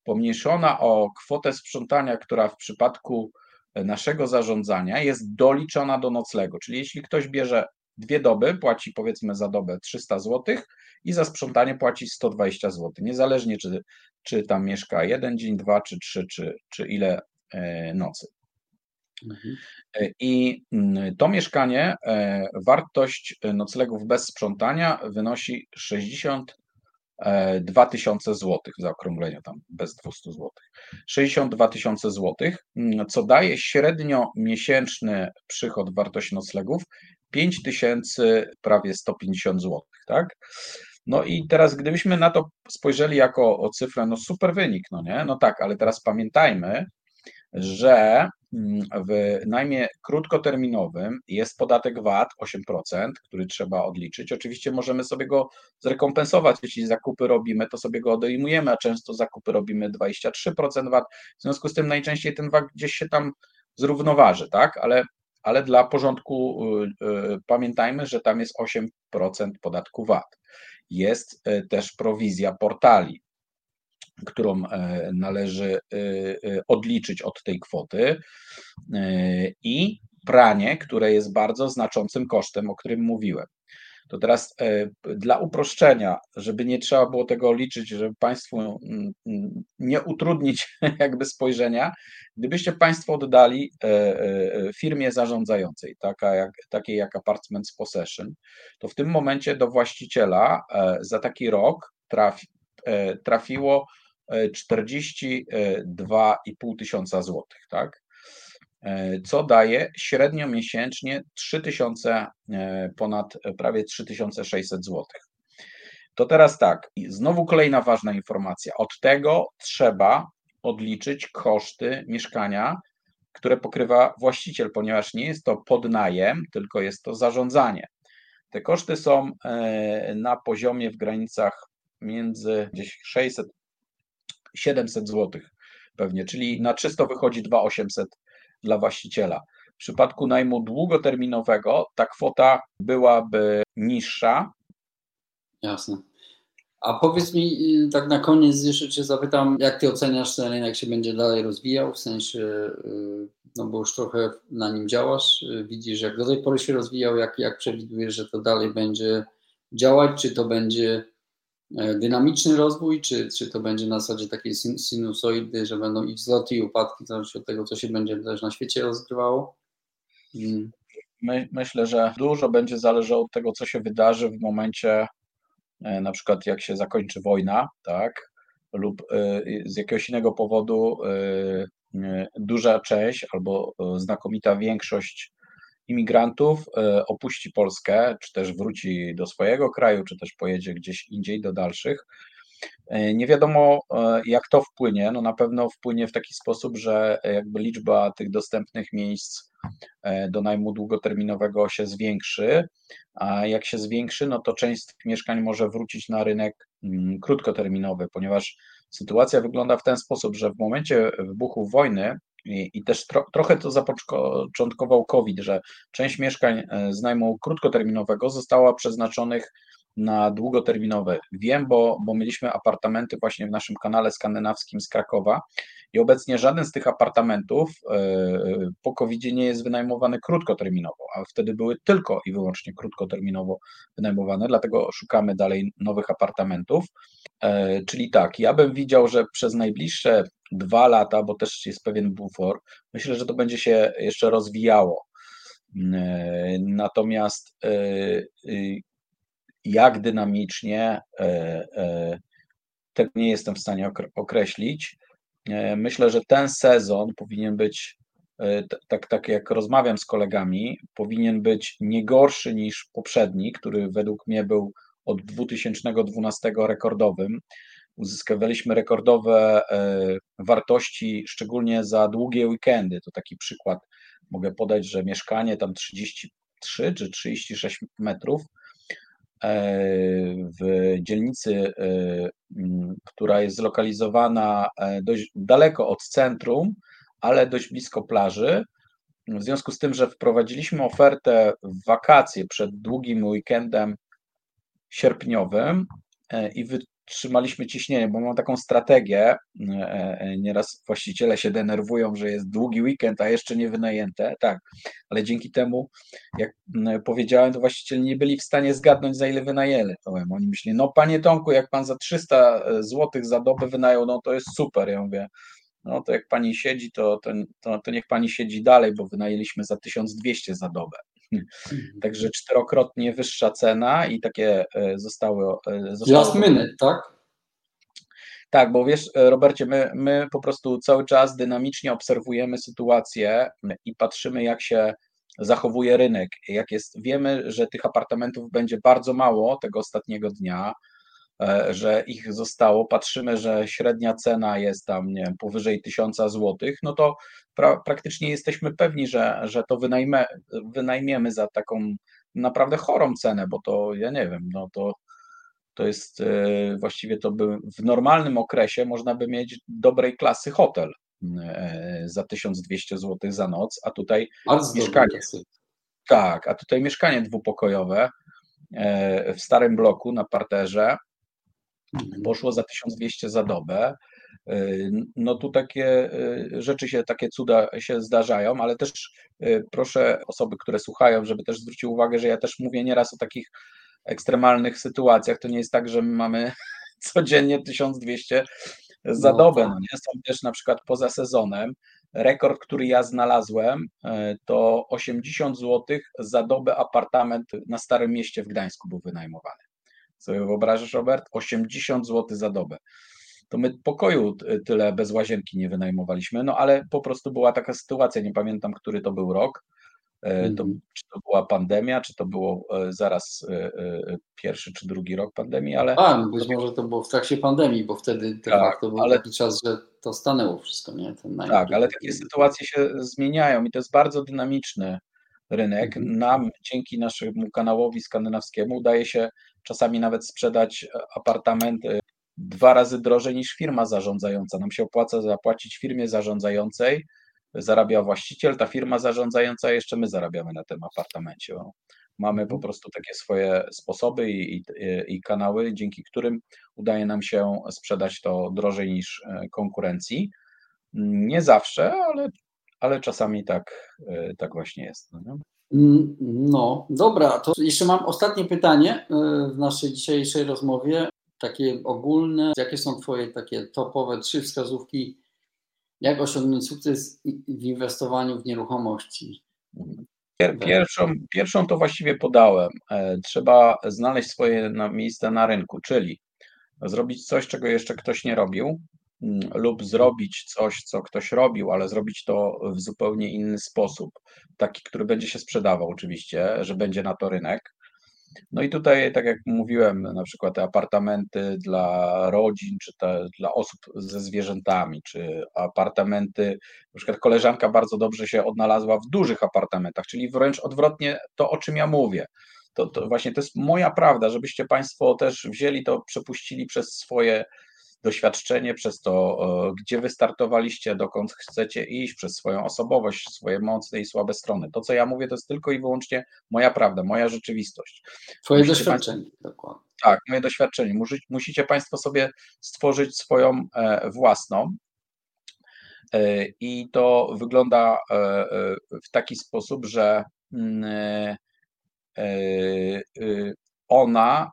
pomniejszona o kwotę sprzątania, która w przypadku naszego zarządzania jest doliczona do noclegu. Czyli jeśli ktoś bierze dwie doby, płaci powiedzmy za dobę 300 zł i za sprzątanie płaci 120 zł. Niezależnie czy, czy tam mieszka jeden dzień, dwa czy trzy, czy, czy ile e, nocy. Mhm. E, I mm, to mieszkanie, e, wartość noclegów bez sprzątania wynosi 60 2000 zł w zaokrągleniu tam bez 200 zł. 62 tysiące złotych, mm, co daje średnio miesięczny przychód wartości noclegów 5000 prawie 150 zł, tak? No i teraz gdybyśmy na to spojrzeli jako o cyfrę, no super wynik, no nie? No tak, ale teraz pamiętajmy, że mm, w najmie krótkoterminowym jest podatek VAT 8%, który trzeba odliczyć. Oczywiście możemy sobie go zrekompensować, jeśli zakupy robimy, to sobie go odejmujemy, a często zakupy robimy 23% VAT. W związku z tym najczęściej ten VAT gdzieś się tam zrównoważy, tak? Ale, ale dla porządku y, y, pamiętajmy, że tam jest 8% podatku VAT. Jest y, też prowizja portali którą należy odliczyć od tej kwoty i pranie, które jest bardzo znaczącym kosztem, o którym mówiłem. To teraz dla uproszczenia, żeby nie trzeba było tego liczyć, żeby Państwu mm, mm, nie utrudnić jakby spojrzenia, gdybyście Państwo oddali firmie zarządzającej, taka jak, takiej jak Apartments Possession, to w tym momencie do właściciela za taki rok trafi, trafiło 42,5 tysiąca złotych, tak? E, co daje średnio miesięcznie 3000, e, ponad prawie 3600 złotych. To teraz tak, znowu kolejna ważna informacja. Od tego trzeba odliczyć koszty mieszkania, które pokrywa właściciel, ponieważ nie jest to podnajem, tylko jest to zarządzanie. Te koszty są e, na poziomie w granicach między gdzieś 600 700 zł pewnie, czyli na czysto wychodzi 2800 dla właściciela. W przypadku najmu długoterminowego ta kwota byłaby niższa.
Jasne. A powiedz mi tak na koniec jeszcze Cię zapytam, jak Ty oceniasz ten rynek się będzie dalej rozwijał, w sensie, y, no bo już trochę na nim działasz, y, widzisz jak do tej pory się rozwijał, jak, jak przewidujesz, że to dalej będzie działać, czy to będzie dynamiczny rozwój, czy, czy to będzie na zasadzie takiej sinusoidy, że będą i wzloty i upadki, zależności od tego, co się będzie też na świecie rozgrywało?
Hmm. my, myślę, że dużo będzie zależało od tego, co się wydarzy w momencie, e, na przykład jak się zakończy wojna, tak, lub e, z jakiegoś innego powodu duża część albo znakomita większość imigrantów opuści Polskę, czy też wróci do swojego kraju, czy też pojedzie gdzieś indziej do dalszych. E, nie wiadomo, e, jak to wpłynie. No na pewno wpłynie w taki sposób, że jakby liczba tych dostępnych miejsc e, do najmu długoterminowego się zwiększy, a jak się zwiększy, no to część tych mieszkań może wrócić na rynek mm, krótkoterminowy, ponieważ sytuacja wygląda w ten sposób, że w momencie wybuchu wojny i, i też tro, trochę to zapoczątkował COVID, że część mieszkań z najmu krótkoterminowego została przeznaczonych na długoterminowe. Wiem, bo, bo mieliśmy apartamenty właśnie w naszym kanale skandynawskim z Krakowa i obecnie żaden z tych apartamentów e, po covid nie jest wynajmowany krótkoterminowo, a wtedy były tylko i wyłącznie krótkoterminowo wynajmowane, dlatego szukamy dalej nowych apartamentów. E, czyli tak, ja bym widział, że przez najbliższe dwa lata, bo też jest pewien bufor, myślę, że to będzie się jeszcze rozwijało. E, natomiast jak dynamicznie, e, e, tego nie jestem w stanie określić. E, myślę, że ten sezon powinien być, tak, tak jak rozmawiam z kolegami, powinien być nie gorszy niż poprzedni, który według mnie był od 2012 rekordowym. Uzyskiwaliśmy rekordowe wartości, szczególnie za długie weekendy. To taki przykład mogę podać, że mieszkanie tam 33 czy 36 metrów w dzielnicy, e, która jest zlokalizowana e, dość daleko od centrum, ale dość blisko plaży. W związku z tym, że wprowadziliśmy ofertę w wakacje przed długim weekendem sierpniowym e, i trzymaliśmy ciśnienie, bo mam taką strategię. E, e, nieraz właściciele się denerwują, że jest długi weekend, a jeszcze nie wynajęte. Tak, ale dzięki temu, jak powiedziałem, to właściciele nie byli w stanie zgadnąć, za ile wynajęli. Oni myśleli, no panie Tomku, jak pan za 300 e, zł za dobę wynajął, no to jest super. Ja mówię, no to jak pani siedzi, to, to, to, to niech pani siedzi dalej, bo wynajęliśmy za 1200 za dobę. Także czterokrotnie wyższa cena i takie e, zostały.
E, zostały Last minute, tak?
Tak, bo wiesz, e, Robercie, my, my po prostu cały czas dynamicznie obserwujemy sytuację i patrzymy, jak się zachowuje rynek. Jak jest, wiemy, że tych apartamentów będzie bardzo mało tego ostatniego dnia, że ich zostało, patrzymy, że średnia cena jest tam nie wiem, powyżej 1000 zł, no to pra, praktycznie jesteśmy pewni, że, że to wynajmę, wynajmiemy za taką naprawdę chorą cenę, bo to ja nie wiem, no to, to jest e, właściwie to by w normalnym okresie można by mieć dobrej klasy hotel e, za 1200 zł za noc, a tutaj Bardzo mieszkanie. Tak, a tutaj mieszkanie dwupokojowe w starym bloku na parterze. Poszło za 1200 za dobę. Y, no tu takie y, rzeczy się, takie cuda się zdarzają, ale też y, proszę osoby, które słuchają, żeby też zwróciły uwagę, że ja też mówię nieraz o takich ekstremalnych sytuacjach. To nie jest tak, że my mamy codziennie 1200 za no, dobę. Tak. No nie? Są też na przykład poza sezonem. Rekord, który ja znalazłem, to 80 zł za dobę apartament na Starym Mieście w Gdańsku był wynajmowany. Sobie wyobrażasz, Robert? 80 zł za dobę. To my pokoju tyle bez łazienki nie wynajmowaliśmy, no ale po prostu była taka sytuacja, nie pamiętam, który to był rok. E, to, mhm. czy to była pandemia, czy to było e, zaraz e, pierwszy czy drugi rok pandemii, ale.
A, być może to było w trakcie pandemii, bo wtedy tak, facto był ale... taki czas, że to stanęło wszystko, nie?
Ten tak, ale takie sytuacje się zmieniają i to jest bardzo dynamiczny rynek. Mhm. Nam dzięki naszemu kanałowi skandynawskiemu udaje się czasami nawet sprzedać e, apartament e, dwa razy drożej niż firma zarządzająca. Nam się opłaca zapłacić firmie zarządzającej, zarabia właściciel, ta firma zarządzająca, jeszcze my zarabiamy na tym apartamencie. Mamy po mhm. prostu takie swoje sposoby i, i, i kanały, dzięki którym udaje nam się sprzedać to drożej niż e, konkurencji. Nie zawsze, ale, ale czasami tak, tak właśnie jest. No,
no, dobra, to jeszcze mam ostatnie pytanie e, w naszej dzisiejszej rozmowie, takie ogólne. Jakie są Twoje takie topowe trzy wskazówki, jak osiągnąć sukces w inwestowaniu w nieruchomości?
Pierwszą, pierwszą to właściwie podałem. E, trzeba znaleźć swoje miejsce na rynku, czyli zrobić coś, czego jeszcze ktoś nie robił, mm, lub zrobić coś, co ktoś robił, ale zrobić to w zupełnie inny sposób, taki, który będzie się sprzedawał oczywiście, że będzie na to rynek. No i tutaj, tak jak mówiłem, na przykład te apartamenty dla rodzin, czy te, dla osób ze zwierzętami, czy apartamenty, na przykład koleżanka bardzo dobrze się odnalazła w dużych apartamentach, czyli wręcz odwrotnie to, o czym ja mówię. To, to właśnie to jest moja prawda, żebyście Państwo też wzięli to, przepuścili przez swoje doświadczenie, przez to, e, gdzie wystartowaliście, dokąd chcecie iść, przez swoją osobowość, swoje mocne i słabe strony. To, co ja mówię, to jest tylko i wyłącznie moja prawda, moja rzeczywistość.
Twoje musicie doświadczenie, państwo, dokładnie.
Tak, moje doświadczenie. Musicie Państwo sobie stworzyć swoją e, własną. E, I to wygląda w taki sposób, że mm, ona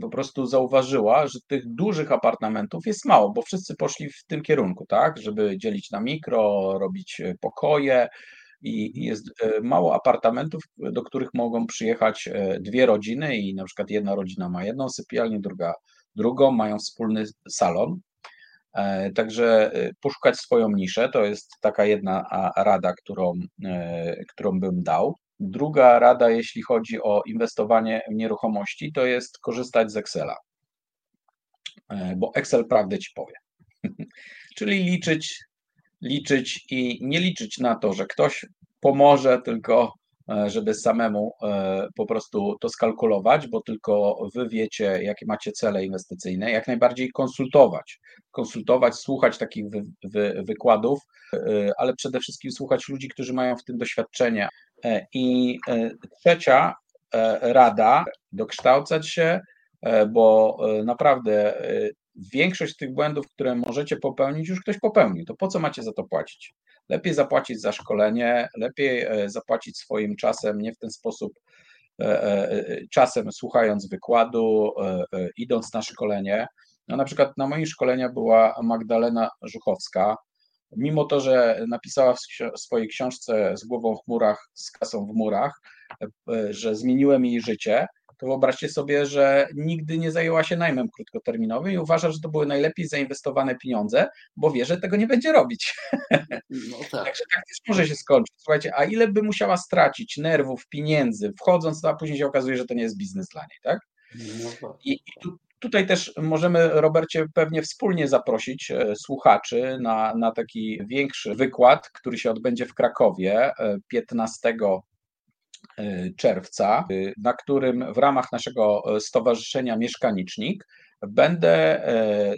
po prostu zauważyła, że tych dużych apartamentów jest mało, bo wszyscy poszli w tym kierunku, tak, żeby dzielić na mikro, robić e, pokoje i jest e, mało apartamentów, do których mogą przyjechać e, dwie rodziny i na przykład jedna rodzina ma jedną sypialnię, druga drugą, mają wspólny salon. Także poszukać swoją niszę to jest taka jedna rada, którą, którą bym dał. Druga rada, jeśli chodzi o inwestowanie w nieruchomości, to jest korzystać z Excela. E, bo Excel prawdę ci powie. Czyli liczyć, liczyć i nie liczyć na to, że ktoś pomoże, tylko e, żeby samemu e, po prostu to skalkulować, bo tylko wy wiecie, jakie macie cele inwestycyjne, jak najbardziej konsultować. Konsultować, słuchać takich wy, wy, wykładów, ale przede wszystkim słuchać ludzi, którzy mają w tym doświadczenie, I e, trzecia e, rada, dokształcać się, bo naprawdę większość tych błędów, które możecie popełnić, już ktoś popełnił. To po co macie za to płacić? Lepiej zapłacić za szkolenie, lepiej zapłacić swoim czasem, nie w ten sposób, czasem słuchając wykładu, idąc na szkolenie. No, na przykład na moim szkoleniu była Magdalena Żuchowska, mimo to, że napisała w swojej książce z głową w murach, z kasą w murach, e, że zmieniłem jej życie, to wyobraźcie sobie, że nigdy nie zajęła się najmem krótkoterminowym i uważa, że to były najlepiej zainwestowane pieniądze, bo wie, że tego nie będzie robić. No tak. Także tak też może się skończyć. Słuchajcie, a ile by musiała stracić nerwów, pieniędzy, wchodząc, a później się okazuje, że to nie jest biznes dla niej, tak? No I, i tu, Tutaj też możemy, Robercie, pewnie wspólnie zaprosić e, słuchaczy na, na taki większy wykład, który się odbędzie w Krakowie 15 e, e, czerwca, na którym w ramach naszego Stowarzyszenia Mieszkanicznik będę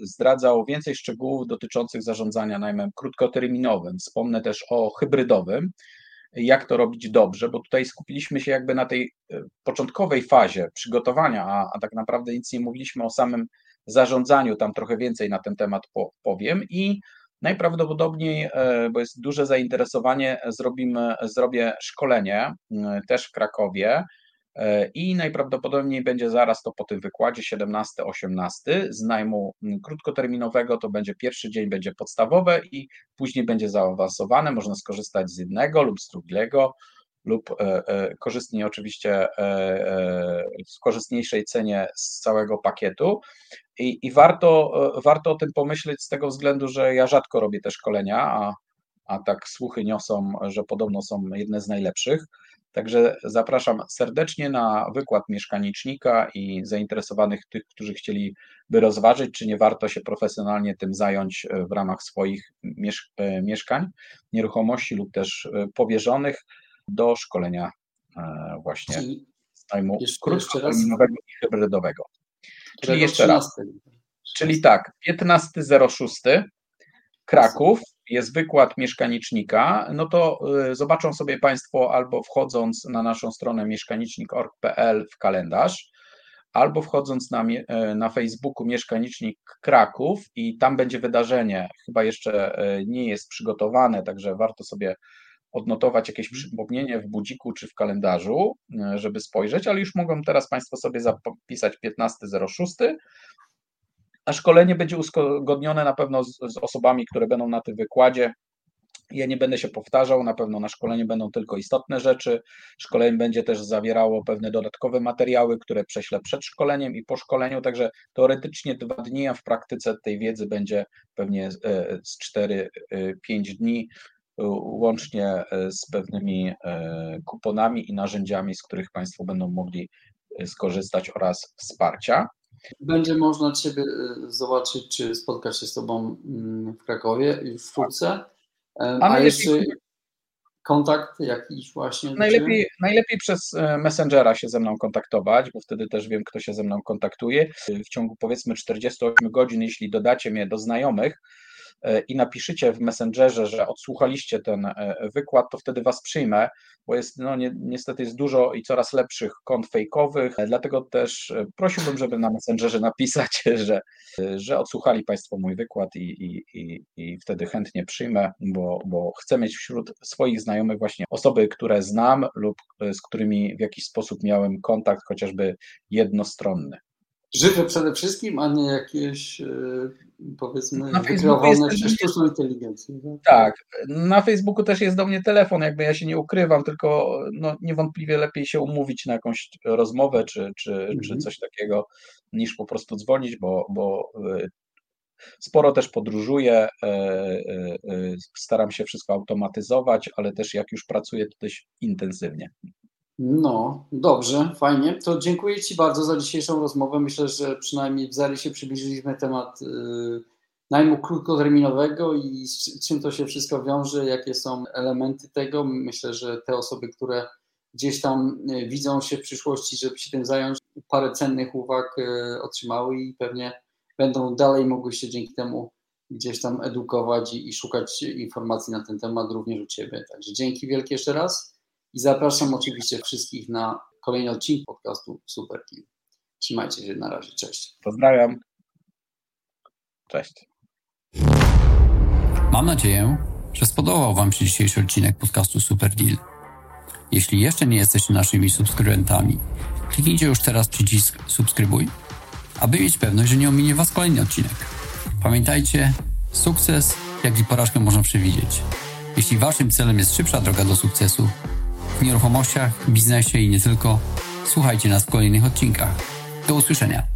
zdradzał więcej szczegółów dotyczących zarządzania najmem krótkoterminowym. Wspomnę też o hybrydowym, jak to robić dobrze, bo tutaj skupiliśmy się jakby na tej e, początkowej fazie przygotowania, a, a tak naprawdę nic nie mówiliśmy o samym zarządzaniu, tam trochę więcej na ten temat powiem. I najprawdopodobniej, e, bo jest duże zainteresowanie, zrobimy, zrobię szkolenie też w Krakowie, i najprawdopodobniej będzie zaraz to po tym wykładzie 17-18 z najmu krótkoterminowego. To będzie pierwszy dzień będzie podstawowe i później będzie zaawansowane, można skorzystać z jednego lub z drugiego lub e, e, korzystnie oczywiście w korzystniejszej cenie z całego pakietu. I, i warto, warto o tym pomyśleć z tego względu, że ja rzadko robię te szkolenia, a, a tak słuchy niosą, że podobno są jedne z najlepszych, Także zapraszam serdecznie na wykład mieszkanicznika i zainteresowanych tych, którzy chcieliby rozważyć, czy nie warto się profesjonalnie tym zająć e, w ramach swoich e, mieszkań, nieruchomości lub też e, powierzonych do szkolenia właśnie z najmu krótkoterminowego i hybrydowego. Czyli jeszcze raz. Czyli tak, 15.06 Kraków, jest wykład mieszkanicznika, no to y, zobaczą sobie Państwo albo wchodząc na naszą stronę mieszkanicznik.org.pl w kalendarz, albo wchodząc na, y, na Facebooku Mieszkanicznik Kraków i tam będzie wydarzenie, chyba jeszcze y, nie jest przygotowane, także warto sobie odnotować jakieś przypomnienie w budziku czy w kalendarzu, żeby spojrzeć, ale już mogą teraz Państwo sobie zapisać 15.06 a szkolenie będzie uzgodnione na pewno z, z, osobami, które będą na tym wykładzie, Ja nie będę się powtarzał, na pewno na szkoleniu będą tylko istotne rzeczy. Szkolenie będzie też zawierało pewne dodatkowe materiały, które prześlę przed szkoleniem i po szkoleniu, także teoretycznie dwa dni, a w praktyce tej wiedzy będzie pewnie e, z 4-5 e, dni, łącznie z pewnymi kuponami i narzędziami, z których Państwo będą mogli skorzystać oraz wsparcia.
Będzie można Ciebie zobaczyć, czy spotkać się z Tobą mm, w Krakowie i wkrótce. A, A jeszcze kontakt jakiś właśnie?
Najlepiej, najlepiej przez e, Messengera się ze mną kontaktować, bo wtedy też wiem, kto się ze mną kontaktuje. W ciągu powiedzmy 48 godzin, jeśli dodacie mnie do znajomych, E, i napiszecie w Messengerze, że odsłuchaliście ten e, wykład, to wtedy was przyjmę, bo jest, no ni niestety jest dużo i coraz lepszych kont fejkowych, e, dlatego też prosiłbym, żeby na Messengerze napisać, że, że odsłuchali Państwo mój wykład i, i, i, i wtedy chętnie przyjmę, bo, bo chcę mieć wśród swoich znajomych właśnie osoby, które znam lub z którymi w jakiś sposób miałem kontakt, chociażby jednostronny
żywe przede wszystkim, a nie jakieś e, powiedzmy na wykreowane przez sztuczną inteligencję.
Tak? tak, na Facebooku też jest do mnie telefon, jakby ja się nie ukrywam, tylko no, niewątpliwie lepiej się umówić na jakąś rozmowę czy, czy, mhm. czy coś takiego, niż po prostu dzwonić, bo, bo e, Sporo też podróżuję, e, staram się wszystko automatyzować, ale też jak już pracuję, to dość intensywnie.
No, dobrze, fajnie. To dziękuję Ci bardzo za dzisiejszą rozmowę. Myślę, że przynajmniej w zarysie przybliżyliśmy temat y, najmu krótkoterminowego i z czym to się wszystko wiąże, jakie są elementy tego. Myślę, że te osoby, które gdzieś tam y, widzą się w przyszłości, żeby się tym zająć, parę cennych uwag y, otrzymały i pewnie będą dalej mogły się dzięki temu gdzieś tam edukować i, i szukać informacji na ten temat również u Ciebie. Także dzięki wielkie jeszcze raz. I zapraszam oczywiście wszystkich na kolejny odcinek podcastu Super Team. Trzymajcie się na razie. Cześć.
Pozdrawiam. Cześć.
Mam nadzieję, że spodobał Wam się dzisiejszy odcinek podcastu Super Deal. Jeśli jeszcze nie jesteście naszymi subskrybentami, kliknijcie już teraz przycisk subskrybuj, aby mieć pewność, że nie ominie Was kolejny odcinek. Pamiętajcie, sukces, jak i porażkę można przewidzieć. Jeśli Waszym celem jest szybsza droga do sukcesu, nieruchomościach, biznesie i nie tylko, słuchajcie nas w kolejnych odcinkach. Do usłyszenia.